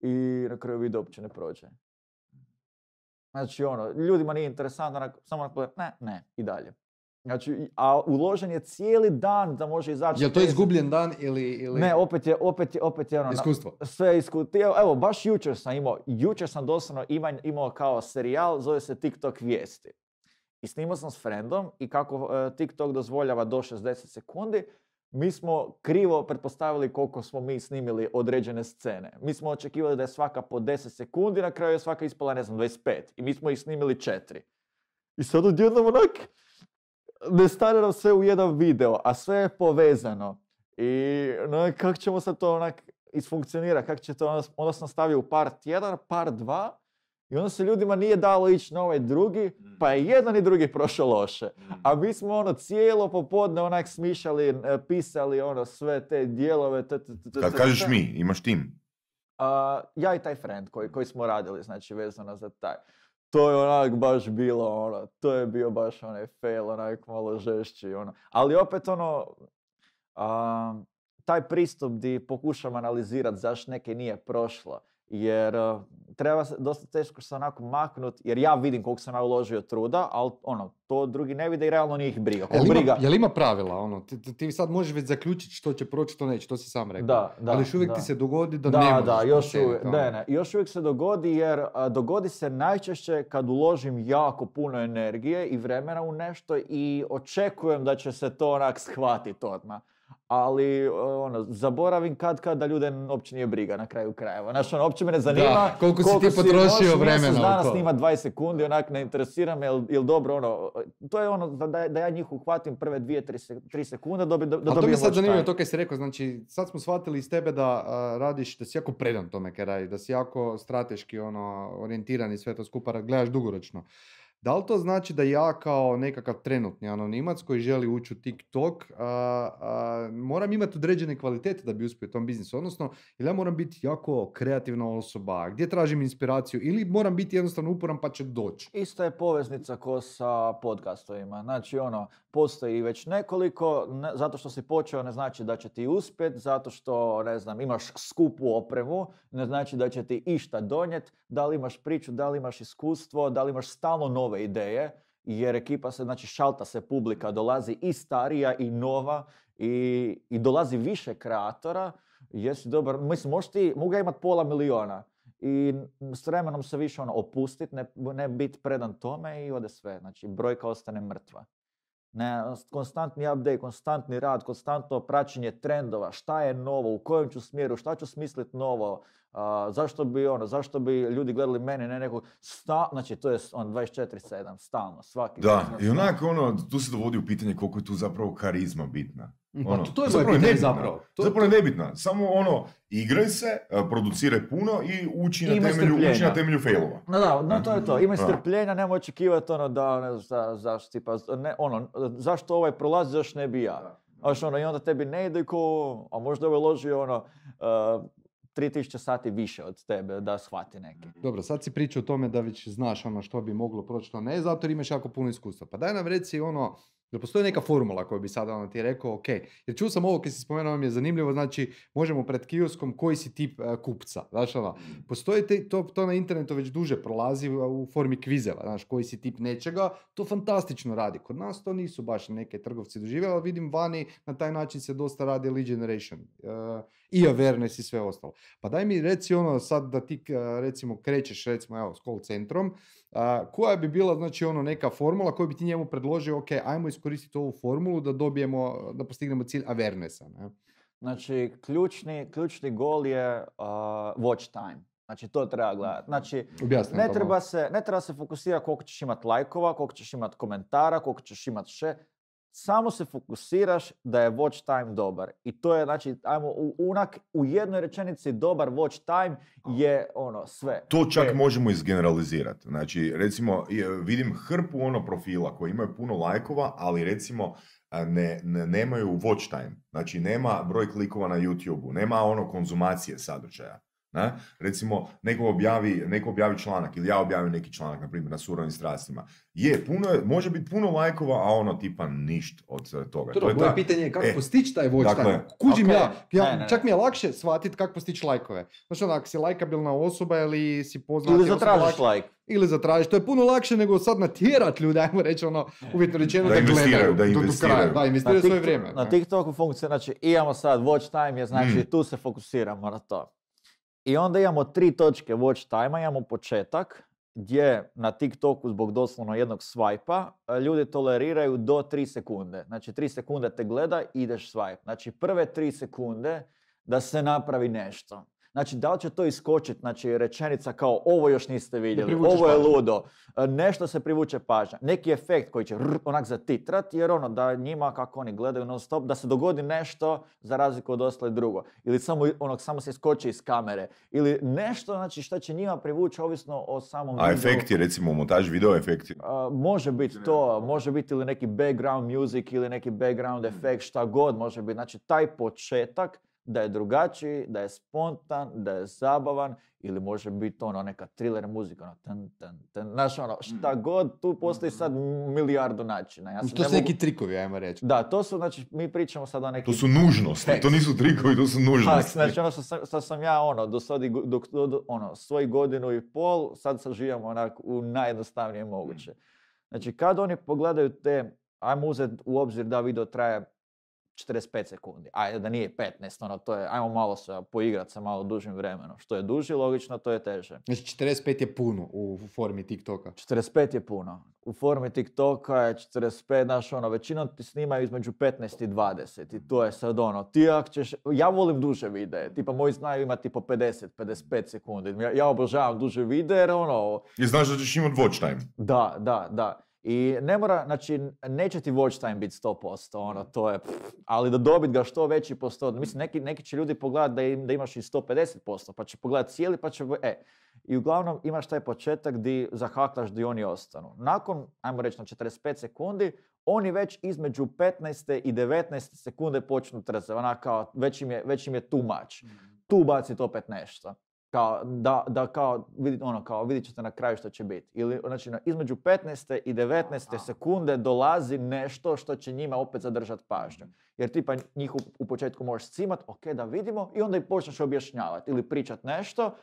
[SPEAKER 2] i na kraju video uopće ne prođe. Znači, ono, ljudima nije interesantno, samo ne, ne, i dalje. Znači, a uložen je cijeli dan da može izaći.
[SPEAKER 3] Je to
[SPEAKER 2] 50
[SPEAKER 3] izgubljen dan ili... ili...
[SPEAKER 2] Ne, opet je, opet je, opet je ono, na-
[SPEAKER 3] Iskustvo.
[SPEAKER 2] sve iskustvo. Evo, baš jučer sam imao, jučer sam doslovno ima- imao kao serijal, zove se TikTok vijesti. I snimao sam s friendom i kako e, TikTok dozvoljava do 60 sekundi, mi smo krivo pretpostavili koliko smo mi snimili određene scene. Mi smo očekivali da je svaka po 10 sekundi, na kraju je svaka ispala, ne znam, 25. I mi smo ih snimili četiri. I sad odjednom onak, ne stane nam sve u jedan video, a sve je povezano. I no, kako ćemo sad to onak isfunkcionira, kako će to onda, onda sam stavio u part jedan, part dva i onda se ljudima nije dalo ići na ovaj drugi, pa je jedan i drugi prošao loše. A mi smo ono cijelo popodne onak smišljali, e, pisali ono sve te dijelove.
[SPEAKER 1] Kad kažeš mi, imaš tim.
[SPEAKER 2] ja i taj friend koji, koji smo radili, znači vezano za taj. To je onak baš bilo, ono, to je bio baš onaj fail, onak malo žešći, ono. Ali opet ono, a, taj pristup di pokušam analizirati zašto neke nije prošlo. Jer a, treba se, dosta teško se onako maknut, jer ja vidim koliko sam ja uložio truda, ali ono, to drugi ne vide i realno nije ih briga.
[SPEAKER 3] Jel ima,
[SPEAKER 2] briga,
[SPEAKER 3] jel ima pravila? Ono? Ti, ti- sad možeš već zaključiti što će proći, što neće, to si sam rekao.
[SPEAKER 2] Da, da,
[SPEAKER 3] Ali još uvijek
[SPEAKER 2] da.
[SPEAKER 3] ti se dogodi da,
[SPEAKER 2] da,
[SPEAKER 3] ne možeš
[SPEAKER 2] da, još uvijek,
[SPEAKER 3] ono.
[SPEAKER 2] ne, ne, još uvijek se dogodi jer a, dogodi se najčešće kad uložim jako puno energije i vremena u nešto i očekujem da će se to onak shvatiti odmah. Ali ono, zaboravim kad kad da ljude uopće nije briga na kraju krajeva. Znaš, ono, uopće me ne zanima
[SPEAKER 3] Da, koliko si ti potrošio vremena
[SPEAKER 2] mjesec
[SPEAKER 3] u
[SPEAKER 2] dana
[SPEAKER 3] to.
[SPEAKER 2] snimat 20 sekundi, onak ne interesira me, jel, jel dobro, ono, to je ono da, da, ja njih uhvatim prve dvije, tri, tri sekunde da, da,
[SPEAKER 3] Ali to mi je sad zanimljivo to kaj si rekao, znači sad smo shvatili iz tebe da a, radiš, da si jako predan tome kaj radiš, da si jako strateški ono, orijentiran i sve to skupa, gledaš dugoročno. Da li to znači da ja kao nekakav trenutni anonimac koji želi ući u TikTok a, a, moram imati određene kvalitete da bi uspio u tom biznisu? Odnosno, ili ja moram biti jako kreativna osoba, gdje tražim inspiraciju ili moram biti jednostavno uporan pa će doći?
[SPEAKER 2] Ista je poveznica ko sa podcastovima. Znači ono, postoji već nekoliko, ne, zato što si počeo ne znači da će ti uspjet, zato što ne znam, imaš skupu opremu, ne znači da će ti išta donijeti, da li imaš priču, da li imaš iskustvo, da li imaš stalno nove ideje, jer ekipa se, znači šalta se publika, dolazi i starija i nova i, i dolazi više kreatora, jesi dobar, mislim, možeš ti, mogu ja imat pola miliona i s vremenom se više ono opustit, ne, ne biti predan tome i ode sve, znači brojka ostane mrtva. Ne, konstantni update, konstantni rad, konstantno praćenje trendova, šta je novo, u kojem ću smjeru, šta ću smisliti novo, zašto bi ono, zašto bi ljudi gledali mene, ne nekog, sta, znači to je on 24-7, stalno, svaki
[SPEAKER 1] Da, i onako ono, tu se dovodi u pitanje koliko je tu zapravo karizma bitna.
[SPEAKER 3] Pa ono, to je zapravo pitanje zapravo.
[SPEAKER 1] To, zapravo je nebitna. Samo ono, igraj se, produciraj puno i uči na, temelju, uči na temelju failova.
[SPEAKER 2] No, da, no, to je to. Imaj strpljenja, nemoj očekivati ono da, ne za, za, tipa, ne, ono, zašto ovaj prolazi, zašto ne bi ja. ono, I onda tebi ne ide ko, a možda ovaj loži ono, uh, 3000 sati više od tebe da shvati neki.
[SPEAKER 3] Dobro, sad si pričao o tome da već znaš ono što bi moglo proći, što ne, zato jer imaš jako puno iskustva. Pa daj nam reci ono, da postoji neka formula koju bi sada ono ti rekao, ok, jer čuo sam ovo kad si spomenuo, mi je zanimljivo, znači možemo pred kioskom koji si tip uh, kupca, znaš ono, mm. postoji te, to, to na internetu već duže prolazi u, formi kvizeva, znaš, koji si tip nečega, to fantastično radi, kod nas to nisu baš neke trgovci doživjeli, ali vidim vani na taj način se dosta radi lead generation uh, i awareness i sve ostalo. Pa daj mi reci ono sad da ti uh, recimo krećeš recimo evo s call centrom, koja bi bila znači ono neka formula koju bi ti njemu predložio, ok, ajmo iskoristiti ovu formulu da dobijemo, da postignemo cilj awarenessa. Ne?
[SPEAKER 2] Znači, ključni, ključni gol je uh, watch time. Znači, to treba gledati. Znači, ne treba, se, ne treba se fokusirati koliko ćeš imati lajkova, koliko ćeš imati komentara, koliko ćeš imati še samo se fokusiraš da je watch time dobar. I to je, znači, ajmo, unak, u jednoj rečenici dobar watch time je ono, sve.
[SPEAKER 1] To čak e. možemo izgeneralizirati. Znači, recimo, vidim hrpu ono profila koji imaju puno lajkova, ali recimo, ne, ne, nemaju watch time. Znači, nema broj klikova na YouTube-u, nema ono konzumacije sadržaja. Ne? Recimo, neko objavi, neko objavi članak ili ja objavim neki članak, na primjer, na surovim strastima. Je, puno je, može biti puno lajkova, a ono tipa ništa od eh, toga.
[SPEAKER 3] To, to je pitanje je kako e, postići taj watch dakle, time. Kužim okay. ja, ja ne, ne. čak mi je lakše shvatiti kako postići lajkove. Znači, ako si lajkabilna osoba ili si poznati
[SPEAKER 2] Ili zatražiš lajk.
[SPEAKER 3] Ili zatražiš, to je puno lakše nego sad natjerat ljude, ajmo reći ono, uvjetno rečeno da,
[SPEAKER 1] da investiraju, da investiraju.
[SPEAKER 3] Da, investiraju svoje vrijeme.
[SPEAKER 2] Na TikToku funkcija, znači imamo sad watch time, je znači mm. tu se fokusiramo na to. I onda imamo tri točke watch time imamo početak gdje na TikToku zbog doslovno jednog svajpa e, ljudi toleriraju do 3 sekunde. Znači 3 sekunde te gleda i ideš swipe. Znači prve 3 sekunde da se napravi nešto. Znači, da li će to iskočiti, znači rečenica kao ovo još niste vidjeli, ovo je ludo, e, nešto se privuče pažnja, neki efekt koji će rr, onak zatitrat, jer ono da njima kako oni gledaju non stop, da se dogodi nešto za razliku od ostale drugo. Ili samo, onog, samo se iskoči iz kamere. Ili nešto znači što će njima privući ovisno o samom
[SPEAKER 1] A efekti, recimo montaž video efekti?
[SPEAKER 2] može biti to, može biti ili neki background music ili neki background efekt, šta god može biti. Znači taj početak da je drugačiji, da je spontan, da je zabavan ili može biti ono neka thriller muzika, ono ten, ten, ten, znaš ono, šta mm. god, tu postoji sad milijardu načina.
[SPEAKER 3] Ja to su neki trikovi, ajmo reći.
[SPEAKER 2] Da, to su, znači, mi pričamo sad o nekim...
[SPEAKER 1] To su nužnosti, to nisu trikovi, to su nužnosti.
[SPEAKER 2] znači, ono što sam, ja, ono, do sad, dok, do, ono, svoj godinu i pol, sad saživamo onak u najjednostavnije moguće. Znači, kad oni pogledaju te, ajmo uzeti u obzir da video traje 45 sekundi. Ajde da nije 15, ono, to je, ajmo malo se poigrati sa malo dužim vremenom. Što je duži, logično, to je teže.
[SPEAKER 3] Znači 45 je puno u formi TikToka?
[SPEAKER 2] 45 je puno. U formi TikToka je 45, znaš, ono, većinom ti snimaju između 15 i 20 i to je sad ono, ti ako ćeš, ja volim duže videe, tipa moji znaju imati po 50, 55 sekundi. Ja, ja obožavam duže videe jer ono...
[SPEAKER 1] I znaš da ćeš imati watch time.
[SPEAKER 2] Da, da, da. I ne mora, znači, neće ti watch time biti 100%, ono, to je, pff, ali da dobit ga što veći posto, mislim, neki, neki će ljudi pogledati da, im, da imaš i 150%, pa će pogledati cijeli, pa će, e, i uglavnom imaš taj početak di zahaklaš di oni ostanu. Nakon, ajmo reći na 45 sekundi, oni već između 15. i 19. sekunde počnu trzati, ona kao, već im je, već im je too much. Tu baciti opet nešto. Kao, da, da kao, vidi, ono, kao, vidit ćete na kraju što će biti. Ili, znači, na, između 15. i 19. sekunde dolazi nešto što će njima opet zadržati pažnju. Jer tipa njih u, u početku možeš cimat, ok, da vidimo, i onda i počneš objašnjavati ili pričat nešto.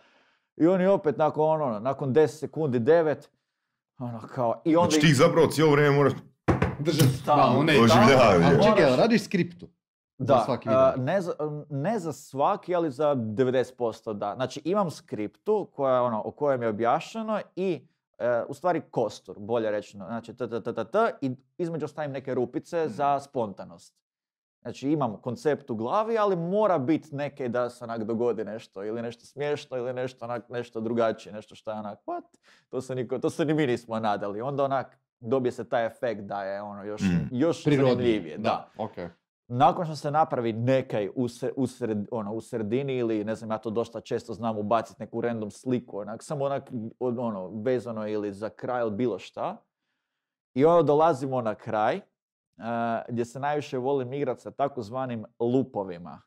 [SPEAKER 2] I oni opet nakon ono, nakon 10 sekundi, 9, ono kao, i onda...
[SPEAKER 1] Znači ti zapravo cijelo vrijeme moraš
[SPEAKER 3] Držati
[SPEAKER 2] Stalno.
[SPEAKER 3] ne,
[SPEAKER 1] Oživljavanje.
[SPEAKER 3] Ali čekaj, radiš skriptu?
[SPEAKER 2] Da,
[SPEAKER 3] Za svaki video.
[SPEAKER 2] ne, za, ne za svaki, ali za 90% da. Znači imam skriptu koja, je ono, o kojem je objašnjeno i e, u stvari kostur, bolje rečeno. Znači t, t, t, t, t, i između stavim neke rupice za spontanost. Znači imam koncept u glavi, ali mora biti neke da se onak dogodi nešto, ili nešto smiješno, ili nešto onak, nešto drugačije, nešto što je onak, what? To se, niko, to se ni mi nismo nadali. Onda onak dobije se taj efekt da je ono još,
[SPEAKER 1] Mm.
[SPEAKER 2] još zanimljivije. Da.
[SPEAKER 3] ok.
[SPEAKER 2] Nakon što se napravi nekaj u, se- u, sred- ono, u sredini ili ne znam, ja to dosta često znam ubaciti neku random sliku, onak, samo onak ono, vezano ili za kraj ili bilo šta. I onda dolazimo na kraj eh, gdje se najviše volim igrati sa takozvanim lupovima.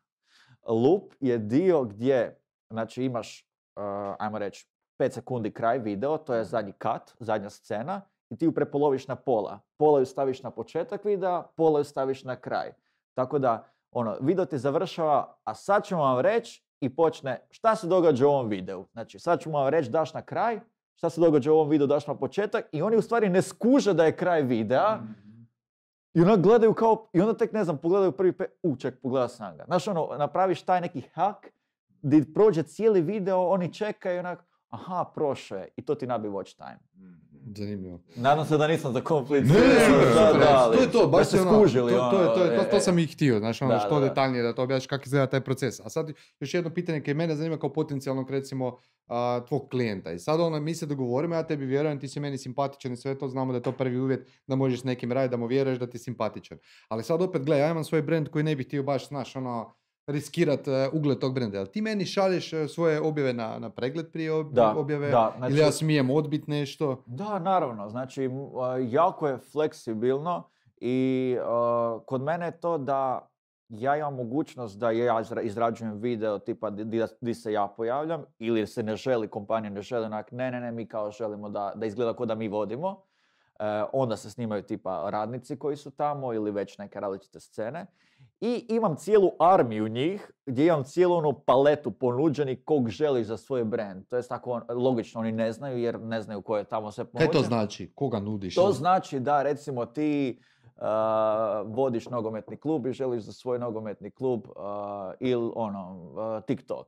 [SPEAKER 2] Lup je dio gdje, znači imaš, eh, ajmo reći, 5 sekundi kraj video, to je zadnji kat, zadnja scena, i ti ju prepoloviš na pola. Pola ju staviš na početak videa, pola ju staviš na kraj. Tako da, ono, video ti završava, a sad ćemo vam reći i počne šta se događa u ovom videu. Znači, sad ćemo vam reći daš na kraj, šta se događa u ovom videu daš na početak i oni u stvari ne skuže da je kraj videa i onda gledaju kao, i onda tek ne znam, pogledaju prvi pe, u ček, pogledao sam ga. Znaš ono, napraviš taj neki hack gdje prođe cijeli video, oni čekaju i onak, aha, prošao je i to ti nabi watch time.
[SPEAKER 3] Zanimljivo.
[SPEAKER 2] Nadam se da nisam za konflikt.
[SPEAKER 1] Ne, ne, ne,
[SPEAKER 2] da,
[SPEAKER 1] super,
[SPEAKER 2] da, ali
[SPEAKER 3] to je to, baš je ono,
[SPEAKER 2] skužili.
[SPEAKER 3] to, to, je- to, je- to,
[SPEAKER 2] ono,
[SPEAKER 3] to
[SPEAKER 2] e,
[SPEAKER 3] sam i htio, znaš, ono,
[SPEAKER 2] Da,
[SPEAKER 3] što
[SPEAKER 2] da,
[SPEAKER 3] detaljnije da to objašnjaš kako izgleda taj proces. A sad još jedno pitanje koje mene zanima kao potencijalnog, recimo, a, tvog klijenta. I sad ono, mi se dogovorimo, ja tebi vjerujem, ti si meni simpatičan i sve to, znamo da je to prvi uvjet da možeš s nekim raditi, da mu vjeruješ da ti je simpatičan. Ali sad opet, gledaj, ja imam svoj brand koji ne bih htio baš, znaš, ono, riskirat e, ugled tog brenda. Jel ti meni šalješ e, svoje objave na, na pregled prije objave?
[SPEAKER 2] da, znači-
[SPEAKER 3] Ili ja smijem odbit nešto?
[SPEAKER 2] Da, naravno. Znači, jako je fleksibilno i a, kod mene je to da ja imam mogućnost da ja izra- izrađujem video tipa di, di- di se ja pojavljam ili se ne želi, kompanija ne želi, onak, ne, ne, ne, mi kao želimo da, da izgleda kao da mi vodimo. E, onda se snimaju tipa radnici koji su tamo ili već neke različite scene. I imam cijelu armiju njih gdje imam cijelu onu paletu ponuđenih kog želiš za svoj brand. To je tako on- logično, oni ne znaju jer ne znaju ko je tamo sve
[SPEAKER 3] Kaj
[SPEAKER 2] ponuđen.
[SPEAKER 3] to znači? Koga nudiš?
[SPEAKER 2] To znači da recimo ti uh, vodiš nogometni klub i želiš za svoj nogometni klub uh, ili ono, uh, TikTok.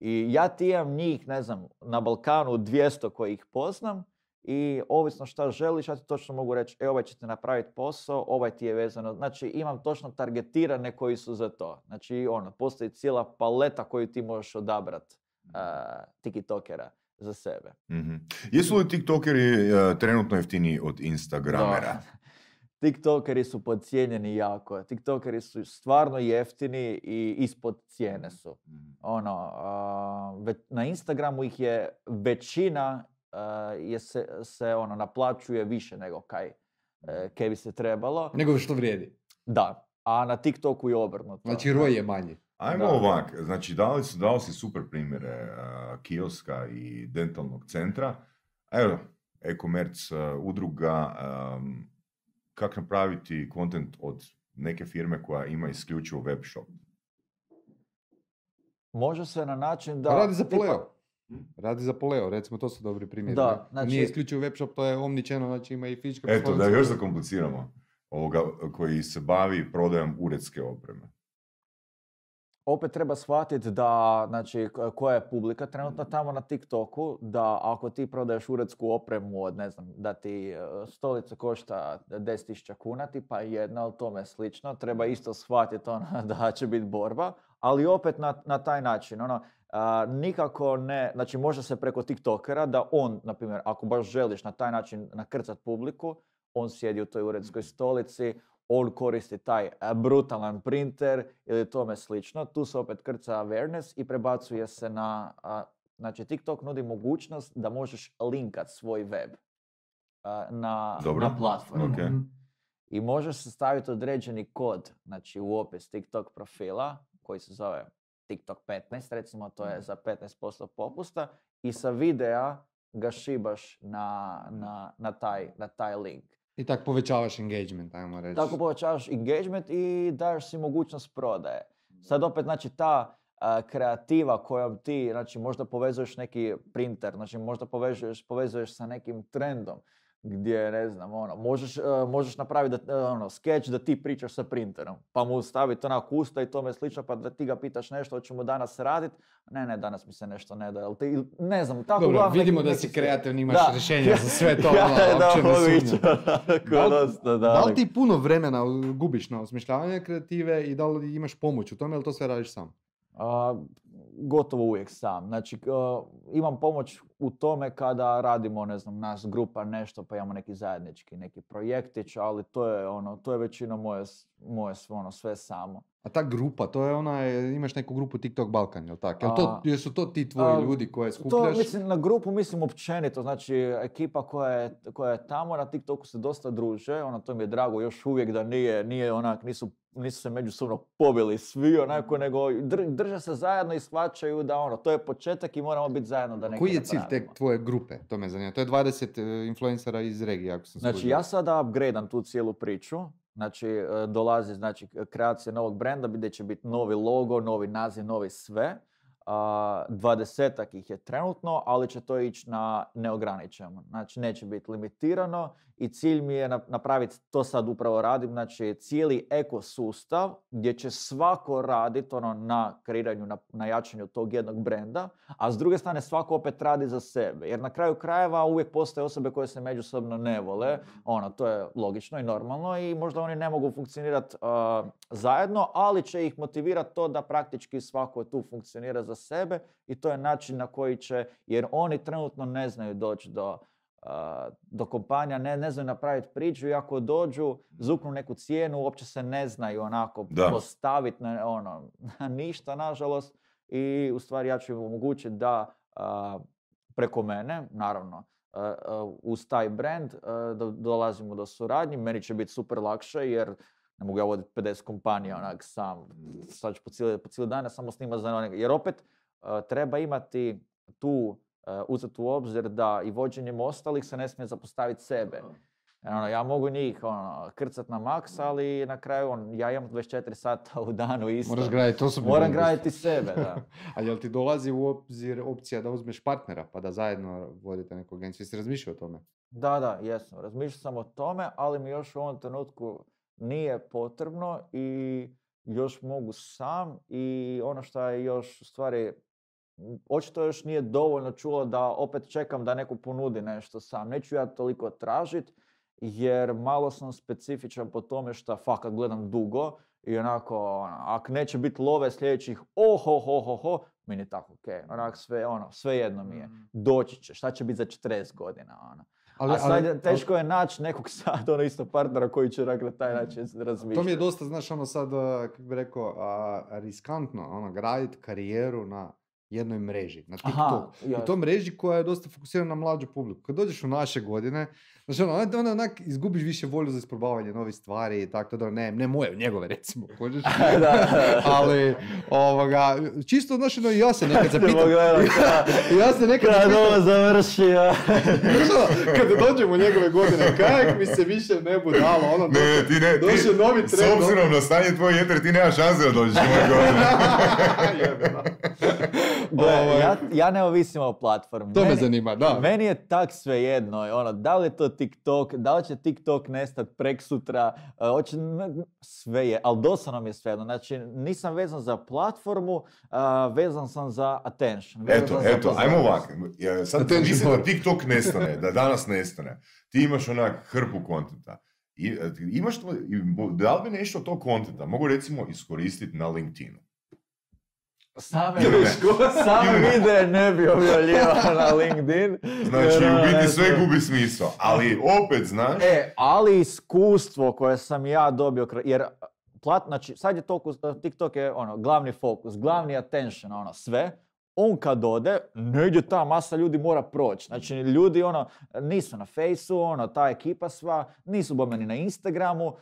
[SPEAKER 2] I ja ti imam njih, ne znam, na Balkanu 200 koji ih poznam i ovisno šta želiš, ja ti točno mogu reći, e, ovaj će ti napraviti posao, ovaj ti je vezano. Znači, imam točno targetirane koji su za to. Znači, ono, postoji cijela paleta koju ti možeš odabrati uh, TikTokera za sebe.
[SPEAKER 1] Mhm. Jesu li tiktokeri e, trenutno jeftiniji od instagramera?
[SPEAKER 2] Da. TikTokeri su podcijenjeni jako. TikTokeri su stvarno jeftini i ispod cijene su. Ono, a, ve- na Instagramu ih je većina je se, se ono, naplaćuje više nego kaj, e, kaj bi se trebalo.
[SPEAKER 3] Nego što vrijedi.
[SPEAKER 2] Da, a na TikToku je obrnuto.
[SPEAKER 3] Znači, roj je manji.
[SPEAKER 1] Ajmo
[SPEAKER 2] Da.
[SPEAKER 1] ovak, znači dali, su, dali si super primjere e, kioska i dentalnog centra. Evo, e-commerce e, udruga, um, kako napraviti kontent od neke firme koja ima isključivo web shop.
[SPEAKER 2] Može se na način da...
[SPEAKER 3] Pa radi za poleo. Radi za poleo, recimo to su dobri primjeri.
[SPEAKER 2] Da, znači-
[SPEAKER 3] Nije isključivo web shop, to je omnichannel, znači ima i fizička
[SPEAKER 1] Eto, da još zakompliciramo. Ovoga, koji se bavi prodajom uredske opreme.
[SPEAKER 2] opet treba shvatiti da, znači, koja je publika trenutno tamo na TikToku, da ako ti prodaješ uredsku opremu od, ne znam, da ti e, stolica košta 10.000 kuna, tipa jedna ili tome slično, treba isto shvatiti ono, da će biti borba, ali opet na, na taj način, ono, a, nikako ne, znači može se preko TikTokera da on, na primjer, ako baš želiš na taj način nakrcat publiku, on sjedi u toj uredskoj stolici, on koristi taj a, brutalan printer ili tome slično. Tu se opet krca awareness i prebacuje se na, a, znači TikTok nudi mogućnost da možeš linkat svoj web a, na,
[SPEAKER 1] Dobro.
[SPEAKER 2] na platformu.
[SPEAKER 1] Ok.
[SPEAKER 2] I možeš se staviti određeni kod, znači u opis TikTok profila, koji se zove TikTok 15, recimo to je za 15% popusta, i sa videa ga šibaš na, na, na, taj, na taj link.
[SPEAKER 3] I tako povećavaš engagement, ajmo reći.
[SPEAKER 2] Tako povećavaš engagement i daješ si mogućnost prodaje. Sad opet, znači, ta a, kreativa kojom ti, znači, možda povezuješ neki printer, znači, možda povezuješ, povezuješ sa nekim trendom, gdje, ne znam, ono, možeš, e, možeš napraviti da, e, ono, skeč da ti pričaš sa printerom, pa mu staviti onak usta i tome slično, pa da ti ga pitaš nešto, hoćemo danas raditi, ne, ne, danas mi se nešto ne da, jel ti, ne znam, tako
[SPEAKER 3] Dobro,
[SPEAKER 2] uglavnom
[SPEAKER 3] vidimo
[SPEAKER 2] neki-
[SPEAKER 3] da si kreativni, imaš
[SPEAKER 2] Da.
[SPEAKER 3] rješenja za sve to,
[SPEAKER 2] ja,
[SPEAKER 3] ono,
[SPEAKER 2] da,
[SPEAKER 3] uopće Da Da
[SPEAKER 2] daleko.
[SPEAKER 3] li ti puno vremena gubiš na osmišljavanje kreative i da li imaš pomoć u tome ili to sve radiš sam?
[SPEAKER 2] A, gotovo uvijek sam. Znači, a, imam pomoć u tome kada radimo, ne znam, nas grupa nešto, pa imamo neki zajednički, neki projektić, ali to je ono, to je većina moje, moje ono, sve samo.
[SPEAKER 3] A ta grupa, to je ona, imaš neku grupu TikTok Balkan, jel tako? Jel to, jesu to ti tvoji
[SPEAKER 2] a,
[SPEAKER 3] ljudi koje
[SPEAKER 2] To
[SPEAKER 3] skupljaš?
[SPEAKER 2] mislim na grupu mislim općenito, znači ekipa koja je, koja je tamo na TikToku se dosta druže, ono to mi je drago još uvijek da nije, nije onak, nisu, nisu se međusobno pobili svi onako, nego dr- drže se zajedno i shvaćaju da ono, to je početak i moramo biti zajedno da neki
[SPEAKER 3] Koji je cilj te tvoje grupe? To me zanima. To je 20 e, influencera iz regije, ako sam
[SPEAKER 2] Znači
[SPEAKER 3] skužio.
[SPEAKER 2] ja sada upgradeam tu cijelu priču, znači e, dolazi znači kreacija novog brenda gdje će biti novi logo, novi naziv, novi sve. Dvadesetak ih je trenutno, ali će to ići na neograničeno. Znači neće biti limitirano i cilj mi je nap- napraviti, to sad upravo radim, znači cijeli ekosustav gdje će svako raditi ono na kreiranju, na, na jačanju tog jednog brenda, a s druge strane svako opet radi za sebe. Jer na kraju krajeva uvijek postoje osobe koje se međusobno ne vole, ono, to je logično i normalno i možda oni ne mogu funkcionirati zajedno, ali će ih motivirati to da praktički svako tu funkcionira za sebe i to je način na koji će, jer oni trenutno ne znaju doći do, do kompanija, ne, ne znaju napraviti priču i ako dođu, zuknu neku cijenu, uopće se ne znaju onako
[SPEAKER 1] Da.
[SPEAKER 2] postaviti na, ono, na ništa, nažalost, i u stvari ja ću im omogućiti da a, preko mene, naravno, a, a, uz taj brand dolazimo do suradnji. Meni će biti super lakše jer ne mogu ja voditi 50 kompanija onak sam, sad ću po cijeli, po cijeli dan samo snima za onog. Jer opet a, treba imati tu a, uzeti u obzir da i vođenjem ostalih se ne smije zapostaviti sebe. Jer Ono, ja mogu njih ono, krcat na maks, ali na kraju on, ja imam 24 sata u danu isto.
[SPEAKER 3] Moraš graditi osobni
[SPEAKER 2] Moram graditi sebe, da.
[SPEAKER 3] A jel ti dolazi u obzir opcija da uzmeš partnera pa da zajedno vodite neku agenciju? Jesi razmišljao o tome?
[SPEAKER 2] Da, da, jesam. Razmišljao sam o tome, ali mi još u ovom trenutku nije potrebno i još mogu sam i ono što je još u stvari očito još nije dovoljno čulo da opet čekam da neko ponudi nešto sam. Neću ja toliko tražit jer malo sam specifičan po tome što fakat gledam dugo i onako, ono, ako neće biti love sljedećih oho, ho, ho, ho, meni je tako ok. Onak sve, ono, sve jedno mi je. Doći će, šta će biti za 40 godina, ono. A sad je- teško je naći nekog sad, ono isto partnera koji će dakle, na taj način razmišljati.
[SPEAKER 3] To mi je dosta, znaš, ono sad, a, kako bi rekao, a, riskantno, ono, graditi karijeru na jednoj mreži, na
[SPEAKER 2] Aha,
[SPEAKER 3] TikToku. I
[SPEAKER 2] jasno.
[SPEAKER 3] to mreži koja je dosta fokusirana na mlađu publiku. Kad dođeš u naše godine, znači ono, onda, onda onak izgubiš više volju za isprobavanje novih stvari i tako da, ne, ne moje, njegove recimo,
[SPEAKER 2] da.
[SPEAKER 3] Ali, ovoga, čisto, znaš, ono, i ja se nekad zapitam, ja se nekad
[SPEAKER 2] Kad
[SPEAKER 3] zapitam,
[SPEAKER 2] ovo završio.
[SPEAKER 3] znaš, ono, kada dođemo u njegove godine, kajak mi se više ne bude dalo, ono,
[SPEAKER 1] Ne, ti ne, ti,
[SPEAKER 3] došao novi
[SPEAKER 1] s
[SPEAKER 3] trend,
[SPEAKER 1] obzirom na stanje tvoje jetre, ti nemaš šanse da dođeš u moje godine.
[SPEAKER 2] Gle,
[SPEAKER 3] Ovaj.
[SPEAKER 2] ja, ja ne ovisim o platformi.
[SPEAKER 3] To me
[SPEAKER 2] Meni-
[SPEAKER 3] zanima, da.
[SPEAKER 2] Meni je tak svejedno, ono, da li je to TikTok, da li će TikTok nestat prek sutra, e, hoće, sve je, ali dosadno mi je svejedno. Znači, nisam vezan za platformu, a, vezan sam za attention. vezan
[SPEAKER 1] Eto, eto, ajmo ovako. Ja, Sad mislim da. TikTok nestane, da danas nestane. Ti imaš onak hrpu kontenta. I, e, imaš to, i bo- da li bi nešto od tog kontenta mogu recimo iskoristiti na LinkedInu?
[SPEAKER 2] Same, same videe ne bi objavljivao na LinkedIn.
[SPEAKER 1] Znači, u biti
[SPEAKER 2] ono,
[SPEAKER 1] sve gubi smisao. Ali opet, znaš,
[SPEAKER 2] E, ali iskustvo koje sam ja dobio, jer plat, znači, sad je toliko, TikTok je ono, glavni fokus, glavni attention, ono, sve. On kad ode, negdje ta masa ljudi mora proći. Znači, ljudi, ono, nisu na Faceu, ono, ta ekipa sva, nisu bome ni na Instagramu uh,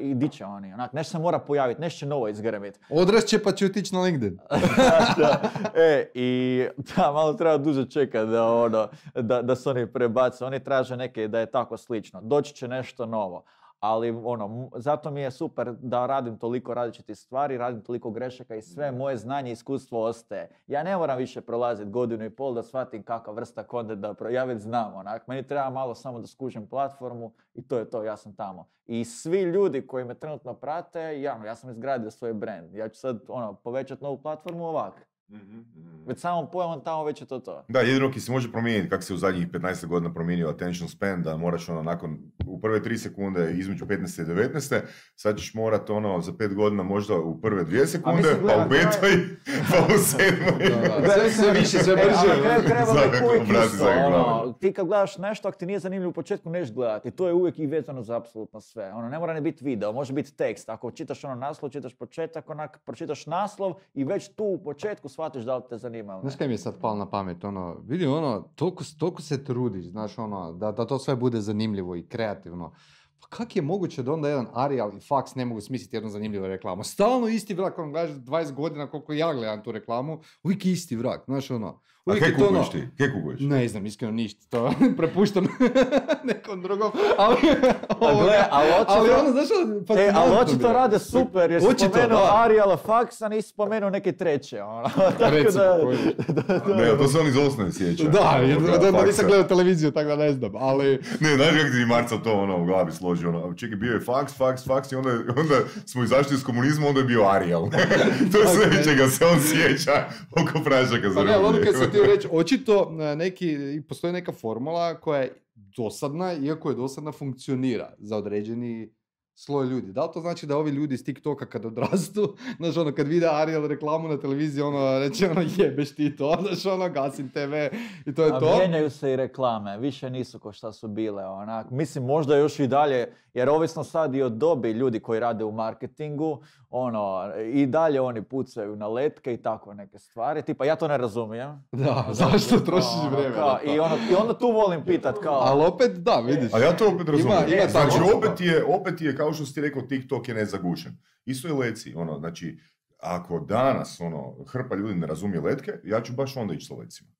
[SPEAKER 2] i di će oni, onak, nešto se mora pojaviti, nešto će novo izgrmiti.
[SPEAKER 3] Odrašće pa će otići na LinkedIn.
[SPEAKER 2] da, e, i da, malo treba duže čekati da, ono, da, da se oni prebace. Oni traže neke da je tako slično. Doći će nešto novo. Ali ono, zato mi je super da radim toliko različitih stvari, radim toliko grešaka i sve moje znanje i iskustvo ostaje. Ja ne moram više prolaziti godinu i pol da shvatim kakva vrsta kontenta, pro- ja već znam onak. Meni treba malo samo da skužim platformu i to je to, ja sam tamo. I svi ljudi koji me trenutno prate, ja, ja sam izgradio svoj brand. Ja ću sad ono, povećati novu platformu ovak. Već samom pojavom tamo već je to to.
[SPEAKER 1] Da, jedino ki se može promijeniti, kako se u zadnjih 15 godina promijenio attention span, da moraš ono nakon, u prve 3 sekunde između 15. i 19. Sad ćeš morat ono za 5 godina možda u prve 2 sekunde,
[SPEAKER 2] mislim,
[SPEAKER 1] pa u petoj, pa u sedmoj.
[SPEAKER 3] Da, da. Sve, sve više, sve
[SPEAKER 2] E,
[SPEAKER 3] brže.
[SPEAKER 2] kraju uvijek isto, ono, ti kad gledaš nešto, ako ti nije zanimljivo u početku, neš gledati. To je uvijek i vezano za apsolutno sve. Ono, ne mora ni biti video, može biti tekst. Ako čitaš ono naslov, čitaš početak, onak, pročitaš naslov i već tu u početku shvatiš da li te zanima ne.
[SPEAKER 3] Znaš kaj mi je sad palo na pamet, ono, vidi ono, toliko, toliko se trudiš, znaš, ono, da, da to sve bude zanimljivo i kreativno. Pa kak je moguće da onda jedan Arial i Fax ne mogu smisliti jednu zanimljivu reklamu? Stalno isti vrak, ono, gledaš 20 godina koliko ja gledam tu reklamu, uvijek je isti vrak, znaš, ono.
[SPEAKER 1] A
[SPEAKER 3] Uvijek
[SPEAKER 1] kaj
[SPEAKER 3] je to ono,
[SPEAKER 1] ti? Kaj kukuješ?
[SPEAKER 3] ne znam, iskreno ništa, to prepuštam nekom drugom, ali,
[SPEAKER 2] A gle, ali očito-
[SPEAKER 3] ali ono, znaš, ono,
[SPEAKER 2] E, ali očito rade super, jer si spomenuo
[SPEAKER 3] da.
[SPEAKER 2] Ariela Fax, a nisi spomenuo neke treće, ono. Tako
[SPEAKER 3] Recimo,
[SPEAKER 2] da-
[SPEAKER 3] koji-
[SPEAKER 1] Ne, to se on iz osnovne sjeća.
[SPEAKER 3] Da,
[SPEAKER 1] Ovoga,
[SPEAKER 3] da, da,
[SPEAKER 1] faksa.
[SPEAKER 3] nisam gledao televiziju, tako da ne znam, ali...
[SPEAKER 1] Ne, znaš kako ti Marca to ono u glavi složi, ono, čekaj, bio je faks, faks, faks i onda, onda smo izašli iz komunizma, onda je bio Ariel. to je sve čega se on sjeća oko pražaka za
[SPEAKER 3] Pa ne, htio reći, očito e, neki, postoji neka formula koja je dosadna, iako je dosadna, funkcionira za određeni sloj ljudi. Da li to znači da ovi ljudi iz TikToka kad odrastu, znaš ono, kad vide Ariel reklamu na televiziji, ono, reće ono, jebeš ti to, znaš ono, gasim TV i to je
[SPEAKER 2] A
[SPEAKER 3] to.
[SPEAKER 2] mijenjaju se i reklame, više nisu ko šta su bile, onak. Mislim, možda još i dalje, jer ovisno sad i od dobi ljudi koji rade u marketingu, ono, i dalje oni pucaju na letke i tako neke stvari. Tipa, ja to ne razumijem.
[SPEAKER 3] Da, zašto trošiš
[SPEAKER 2] Ono,
[SPEAKER 3] vrijeme
[SPEAKER 2] kao? I, ono, I onda tu volim pitat kao...
[SPEAKER 3] Ali opet, da, vidiš.
[SPEAKER 1] A ja to opet razumijem.
[SPEAKER 3] Ima- ima
[SPEAKER 1] znači, opet je, opet je, kao što si rekao, TikTok je nezagušen. Isto i leci, ono, znači, ako danas, ono, hrpa ljudi ne razumije letke, ja ću baš onda ići sa lecima.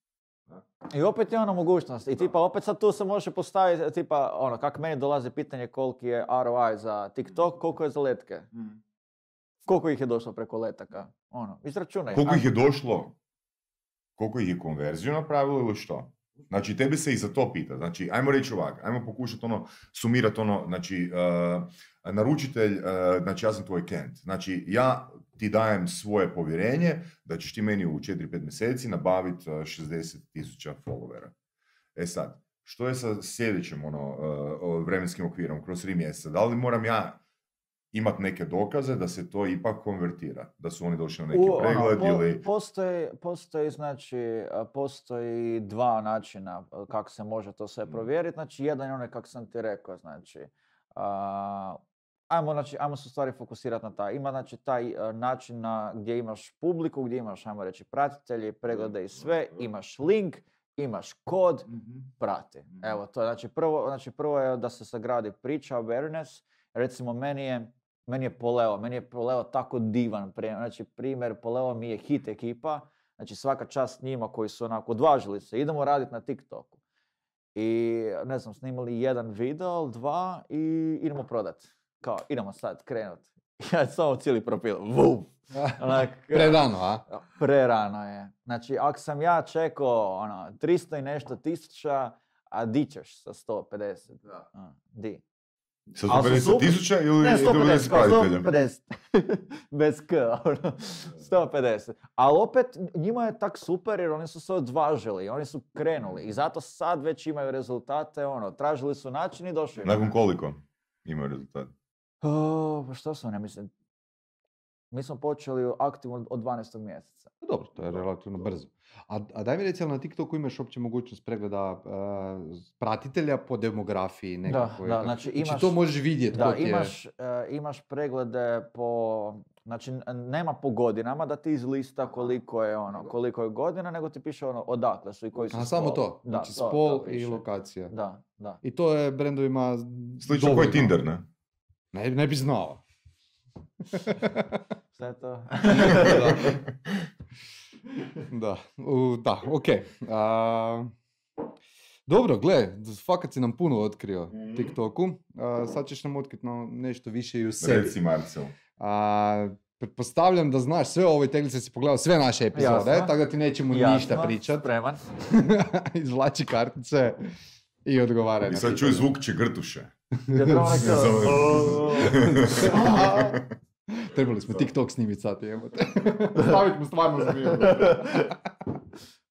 [SPEAKER 2] I opet je ono mogućnost. I tipa, opet sad tu se može postaviti, tipa, ono, kak meni dolazi pitanje koliki je ROI za TikTok, koliko je za letke. Koliko ih je došlo preko letaka? Ono, izračunaj.
[SPEAKER 1] Koliko ih je došlo, koliko ih je konverziju napravilo ili što? Znači, tebi se i za to pita. Znači, ajmo reći ovak, ajmo pokušati ono, sumirati ono, znači, uh, naručitelj, uh, znači ja sam tvoj klijent. Znači, ja ti dajem svoje povjerenje da ćeš ti meni u 4-5 mjeseci nabaviti uh, 60 tisuća followera. E sad, što je sa sljedećim ono, uh, vremenskim okvirom, kroz 3 mjeseca? Da li moram ja imati neke dokaze da se to ipak konvertira? Da su oni došli na neki
[SPEAKER 2] ono,
[SPEAKER 1] pregled
[SPEAKER 2] po-
[SPEAKER 1] ili...
[SPEAKER 2] Postoji, postoji, znači, postoji dva načina kako se može to sve
[SPEAKER 1] Mm.
[SPEAKER 2] provjeriti. Znači, jedan je onaj kako sam ti rekao, znači, a, ajmo, znači, ajmo se stvari fokusirati na taj. Ima, znači, taj a, način na, gdje imaš publiku, gdje imaš, ajmo reći, pratitelji, preglede i sve, imaš link, imaš kod, prati. Evo, to je, znači, prvo, znači, prvo je da se sagradi priča, awareness. Recimo, meni je, meni je Poleo, meni je Poleo tako divan. Znači, primjer, Poleo mi je hit ekipa. Znači, svaka čast njima koji su onako odvažili se. Idemo raditi na TikToku. I, ne znam, snimali jedan video, dva i idemo prodat. Kao, idemo sad krenut. Ja samo cijeli profil, vum. Onak,
[SPEAKER 3] Predano, a?
[SPEAKER 2] Prerano je. Znači, ako sam ja čekao ono, 300 i nešto tisuća, a di ćeš sa 150? A, di?
[SPEAKER 1] Sa
[SPEAKER 2] Al su
[SPEAKER 1] 150
[SPEAKER 2] super-
[SPEAKER 1] tisuća ili
[SPEAKER 2] Ne, 150,
[SPEAKER 1] 150
[SPEAKER 2] kao
[SPEAKER 1] pratitelja?
[SPEAKER 2] 150. Bez k, ono, 150. Ali opet, njima je tak super jer oni su se odvažili, oni su krenuli i zato sad već imaju rezultate, ono, tražili su način i došli.
[SPEAKER 1] Nakon koliko imaju rezultat?
[SPEAKER 2] O, pa što sam, ja mislim, Mi smo počeli aktivno od 12. mjeseca.
[SPEAKER 3] Dobro, to je relativno brzo. A, a daj mi reci, ali na TikToku imaš uopće mogućnost pregleda uh, pratitelja po demografiji nekakvoj?
[SPEAKER 2] da, znači
[SPEAKER 3] Znači
[SPEAKER 2] imaš-
[SPEAKER 3] to možeš vidjeti
[SPEAKER 2] Da,
[SPEAKER 3] je...
[SPEAKER 2] imaš, e, imaš preglede po, znači nema po godinama da ti izlista koliko je ono, koliko je godina, nego ti piše ono odakle su i koji su
[SPEAKER 3] A samo
[SPEAKER 2] spol.
[SPEAKER 3] to,
[SPEAKER 2] Da,
[SPEAKER 3] znači
[SPEAKER 2] to- to
[SPEAKER 3] spol i
[SPEAKER 2] piše.
[SPEAKER 3] lokacija.
[SPEAKER 2] Da, da.
[SPEAKER 3] I to je brendovima
[SPEAKER 1] Slično koji. Tinder, ne?
[SPEAKER 3] Ne, ne bi znao.
[SPEAKER 2] Šta je to?
[SPEAKER 3] da, u, da, ok. A, dobro, gle, fakat si nam puno otkrio
[SPEAKER 1] Mhm.
[SPEAKER 3] TikToku. A, sad ćeš nam otkriti no, nešto više i u sebi.
[SPEAKER 1] Reci Marcel.
[SPEAKER 3] A, pretpostavljam da znaš sve o ovoj teglici, si pogledao sve naše epizode,
[SPEAKER 2] Jasno.
[SPEAKER 3] tako da ti nećemo
[SPEAKER 2] Jasno,
[SPEAKER 3] ništa pričat.
[SPEAKER 2] Spreman.
[SPEAKER 3] Izvlači kartice i odgovaraj
[SPEAKER 1] I sad čuj zvuk čegrtuše.
[SPEAKER 2] Ja
[SPEAKER 3] Trebali smo TikTok snimiti sad, jebote. Stavit mu stvarno zmiju.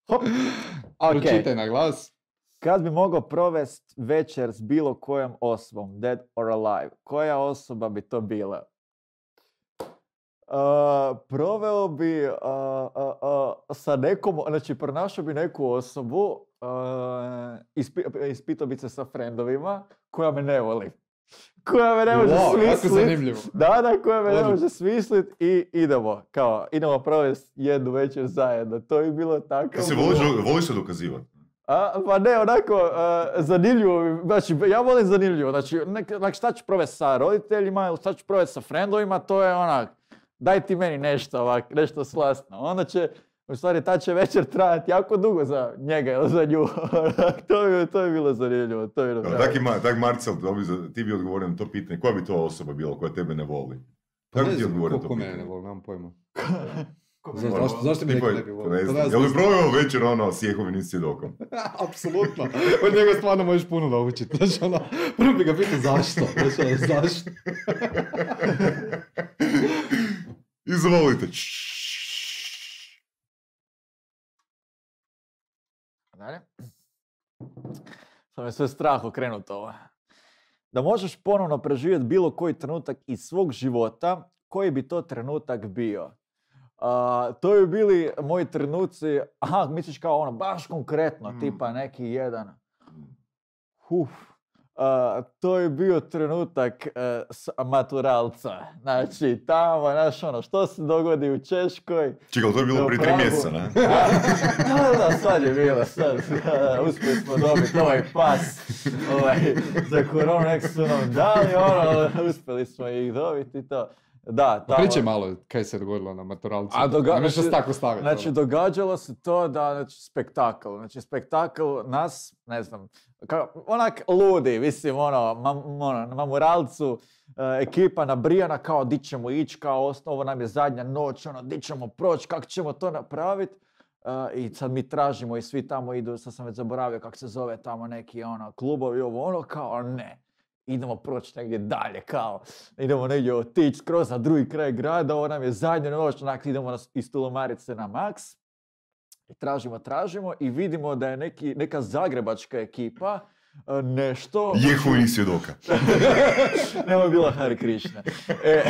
[SPEAKER 2] Hop. Ok.
[SPEAKER 3] Pročitaj na glas.
[SPEAKER 2] Kad bi mogao provest večer s bilo kojom osobom, dead or alive, koja osoba bi to bila? Uh, proveo bi uh, uh, uh, sa nekom, znači pronašao bi neku osobu, uh, ispi- ispitao bi se sa frendovima koja me ne voli. Koja me ne može
[SPEAKER 3] Wow,
[SPEAKER 2] smislit. Da, da, koja me ne može smislit i idemo, kao, idemo provesti jednu večer zajedno. To bi bilo tako.
[SPEAKER 1] Ti se voliš, voliš se dokazivati.
[SPEAKER 2] A, pa ne, onako, a, zanimljivo, mi- znači, ja volim zanimljivo, znači, nek, onak, šta ću provesti sa roditeljima ili šta ću provesti sa frendovima, to je onak, daj ti meni nešto ovak, nešto slasno. Onda će, u stvari, ta će večer trajati jako dugo za njega ili za nju. To, bi, to bi bilo zanimljivo, to bi bilo
[SPEAKER 1] Tak, i Ma- tak Marcel, to bi za- ti bi odgovorio na to pitanje. Koja bi to osoba bila koja tebe ne voli?
[SPEAKER 3] Pa
[SPEAKER 1] Kako
[SPEAKER 3] ne
[SPEAKER 1] ti
[SPEAKER 3] znam,
[SPEAKER 1] odgovorio to
[SPEAKER 3] ko mene
[SPEAKER 1] pitanje?
[SPEAKER 3] ne voli, nemam pojma. Zašto- zašto bi neko ne bi volio?
[SPEAKER 1] Jel bi proveo večer ono s Jehovim svjedokom?
[SPEAKER 3] Apsolutno. Od njega stvarno možeš puno naučiti. Znači, ono, prvo bi ga pitao zašto. Znači, ono, zašto?
[SPEAKER 1] Izvolite.
[SPEAKER 2] Dalje. Sad me sve strah okrenuto ovo. Da možeš ponovno preživjeti bilo koji trenutak iz svog života, koji bi to trenutak bio? A, to bi bili moji trenuci, aha, misliš kao ono, baš konkretno,
[SPEAKER 1] Mm.
[SPEAKER 2] tipa neki jedan. Uf, a, to je bio trenutak e, s maturalca. Znači, tamo, znaš ono, što se dogodi u Češkoj,
[SPEAKER 1] Čekaj, to je bilo prije tri mjeseca, ne?
[SPEAKER 2] da, da, sad je bilo, sad, da, uspjeli smo dobiti ovaj pas ovaj, za koronu, nek su nam dali, ono, uspjeli smo ih dobiti i to. Da,
[SPEAKER 3] Pa
[SPEAKER 2] tamo-
[SPEAKER 3] Pričaj malo kaj se dogodilo na maturalcu.
[SPEAKER 2] A doga-
[SPEAKER 3] Nemaš
[SPEAKER 2] znači-
[SPEAKER 3] tako staviti.
[SPEAKER 2] Znači,
[SPEAKER 3] ono.
[SPEAKER 2] događalo se to da, znači, spektakl, znači, spektakl nas, ne znam, kao, onak ludi, mislim, ono, mam, ono na mamuralcu, e, ekipa nabrijana kao di ćemo ići, kao osnovo nam je zadnja noć, ono, di ćemo proći, kako ćemo to napraviti. I sad mi tražimo i svi tamo idu, sad sam već zaboravio kako se zove tamo neki ono, klubovi, ovo ono, kao ne. Idemo proći negdje dalje, kao idemo negdje otići skroz na drugi kraj grada, ovo nam je zadnja noć, onak idemo na, iz Tulomarice na Max. I tražimo, tražimo i vidimo da je neki, neka zagrebačka ekipa e, nešto...
[SPEAKER 1] Jehovih svjedoka.
[SPEAKER 2] Nema bila Hari Krishna. E,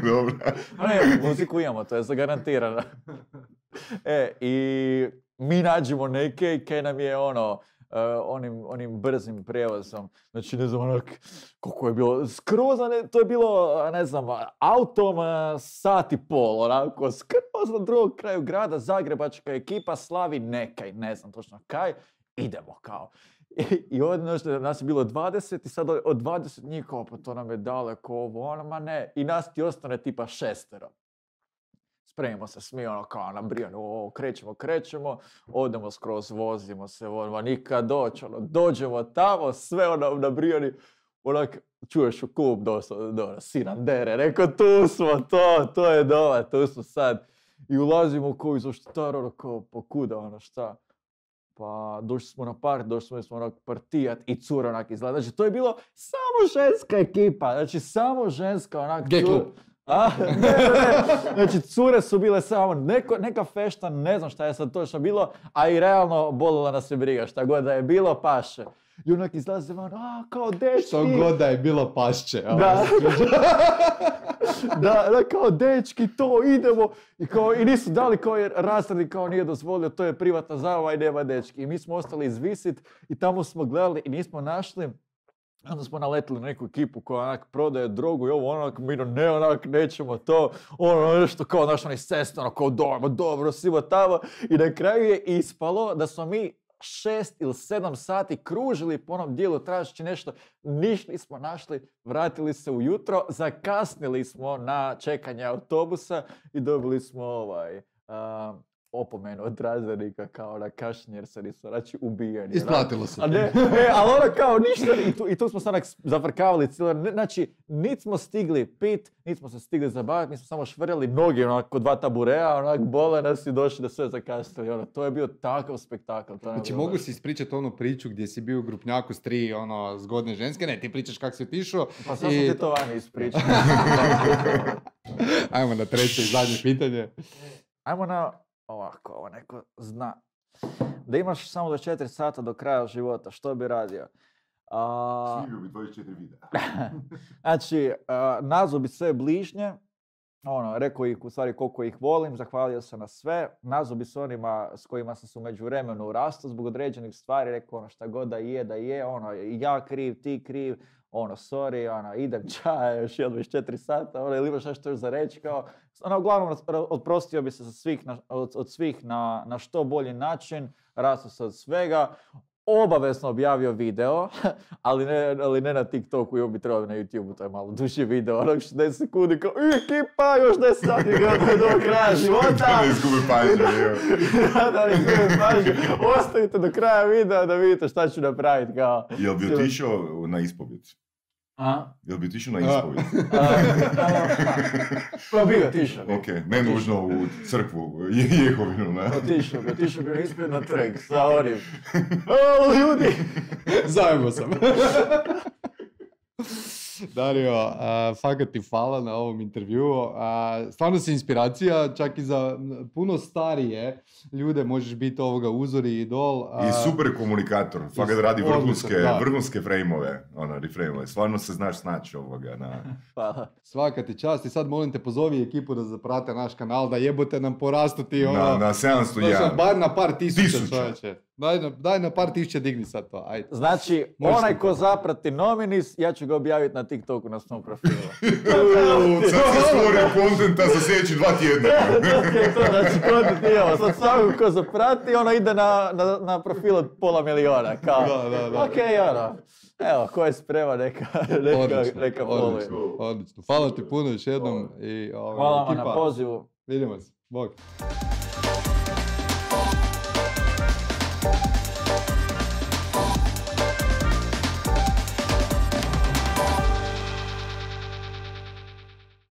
[SPEAKER 1] Dobro.
[SPEAKER 2] ne, muziku imamo, to je zagarantirano. E, i mi nađemo neke i kaj nam je ono, onim, onim brzim prijevozom. Znači, ne znam, onak, koliko je bilo, skroz, to je bilo, ne znam, autom e, sat i pol, onako, skroz na drugom kraju grada, zagrebačka ekipa slavi nekaj, ne znam točno kaj, idemo kao. I, i ovdje nas je bilo 20 i sad od 20 njih kao, pa to nam je daleko ovo, ono, ma ne. I nas ti ostane tipa šestero. Spremimo se smi, ono kao nabrijano, o, krećemo, krećemo, odemo skroz, vozimo se, vozimo, nikad doći, ono, dođemo tamo, sve ono nabrijani, onak, čuješ u klub dosta, dobro, sinan dere, rekao, tu smo, to, to je doma, tu smo sad. I ulazimo u koju zaštitar, ono kao, pa kuda, ono šta? Pa došli smo na par, došli smo onak partijat i cura onak izgleda. Znači to je bilo samo ženska ekipa, znači samo ženska onak.
[SPEAKER 3] Gay
[SPEAKER 2] cur-
[SPEAKER 3] klub.
[SPEAKER 2] A, ne, ne, ne. Znači cure su bile samo neko, neka fešta, ne znam šta je sad točno bilo, a i realno bolila nas je briga, šta god da je bilo paše. I onak izlaze van, a, kao dečki.
[SPEAKER 3] Što god da je bilo pašće.
[SPEAKER 2] Da. da, da, kao dečki, to idemo. I, kao, I nisu dali kao jer kao nije dozvolio, to je privatna zabava i nema dečki. I mi smo ostali izvisit i tamo smo gledali i nismo našli Onda smo naletili na neku ekipu koja onak prodaje drogu i ovo onak, mi ne onak, nećemo to, ono nešto kao naš onaj sest, ono kao dobro, dobro, tamo. I na kraju je ispalo da smo mi šest ili sedam sati kružili po onom dijelu tražeći nešto, ništa nismo našli, vratili se ujutro, zakasnili smo na čekanje autobusa i dobili smo ovaj, a, opomenu od razrednika kao na kašnjenje jer se nisu znači ubijeni.
[SPEAKER 3] Isplatilo se.
[SPEAKER 2] A ne, e, ali ono kao ništa, i tu, i tu smo se onak zafrkavali cijelo, ne- znači, nit smo stigli pit, nit smo se stigli zabaviti, mi smo samo švrljali noge onako dva taburea, onak bole nas i došli da sve zakasnili, ono, to je bio takav spektakl. To
[SPEAKER 3] Znači
[SPEAKER 2] bilo-
[SPEAKER 3] mogu si ispričati onu priču gdje si bio u grupnjaku s tri ono, zgodne ženske, ne, ti pričaš kako si otišao.
[SPEAKER 2] Pa sad
[SPEAKER 3] i-
[SPEAKER 2] sam ti to vani ispričao.
[SPEAKER 3] Ajmo na treće i zadnje pitanje.
[SPEAKER 2] Ajmo na ovako, ovo neko zna. Da imaš samo do 4 sata do kraja života, što bi radio? A,
[SPEAKER 1] Snimio bi 24 videa.
[SPEAKER 2] Znači, a, nazvao bi sve bližnje, ono, rekao ih u stvari koliko ih volim, zahvalio se na sve, nazvao bi se onima s kojima sam se u međuvremenu rastao zbog određenih stvari, rekao ono šta god da je, da je, ono, ja kriv, ti kriv, ono, sorry, ono, idem čaj, još jedno 24 sata, ono, ili imaš nešto još za reći, kao, ono, uglavnom, oprostio bi se sa svih na, od, od svih na, na što bolji način, rastao se od svega, obavezno objavio video, ali ne, ali ne na TikToku, i bi trebao na YouTubeu, to je malo duži video, onak 60 sekundi, kao, "I, ekipa, još 10 sati do kraja života.
[SPEAKER 1] Da izgubi pažnju.
[SPEAKER 2] da, da, ne izgubim pažnju. Ostavite do kraja videa da vidite šta ću napraviti, kao.
[SPEAKER 1] Jel bi otišao na ispovjed?
[SPEAKER 2] A?
[SPEAKER 1] Jel bi otišao na
[SPEAKER 3] A.
[SPEAKER 1] ispovjed?
[SPEAKER 2] Pa bi otišao. bi.
[SPEAKER 1] Ok, ne nužno u crkvu Je- Jehovinu, ne?
[SPEAKER 2] Otišao bi, otišao bi ispred na trg sa onim. O, ljudi!
[SPEAKER 3] Zajebo sam. Dario, a, fakat ti hvala na ovom intervjuu. A, stvarno si inspiracija, čak i za puno starije ljude možeš biti ovoga uzor i idol. a,
[SPEAKER 1] I super komunikator, fakat radi vrhunske,
[SPEAKER 3] da.
[SPEAKER 1] vrhunske frejmove, ono, refrejmove. Stvarno se znaš snaći ovoga na...
[SPEAKER 2] Hvala.
[SPEAKER 3] Svaka ti čast i sad molim te pozovi ekipu da zaprate naš kanal, da jebote nam porastu ti ono...
[SPEAKER 1] Na, na 701.
[SPEAKER 3] Znaš, bar na par tisuća,
[SPEAKER 1] Tisuća.
[SPEAKER 3] čovječe. Daj na, daj na par tisuća digni sad to, ajde.
[SPEAKER 2] Znači,
[SPEAKER 3] Možeš
[SPEAKER 2] onaj ko zaprati Nominis, ja ću ga objaviti na TikToku na svom profilu.
[SPEAKER 1] Sad se stvorio kontenta za sljedeći dva tjedna.
[SPEAKER 2] Znači content imamo. Sad svakog ko zaprati, ono ide na, na, na profil od pola miliona. Kao,
[SPEAKER 3] Da, da, da.
[SPEAKER 2] ok, ono. Evo, ko je spreman, neka, neka,
[SPEAKER 3] Odlično,
[SPEAKER 2] neka
[SPEAKER 3] odlično, odlično. Hvala ti puno još jednom i ova,
[SPEAKER 2] Hvala vam na pozivu.
[SPEAKER 3] Vidimo se. Bog.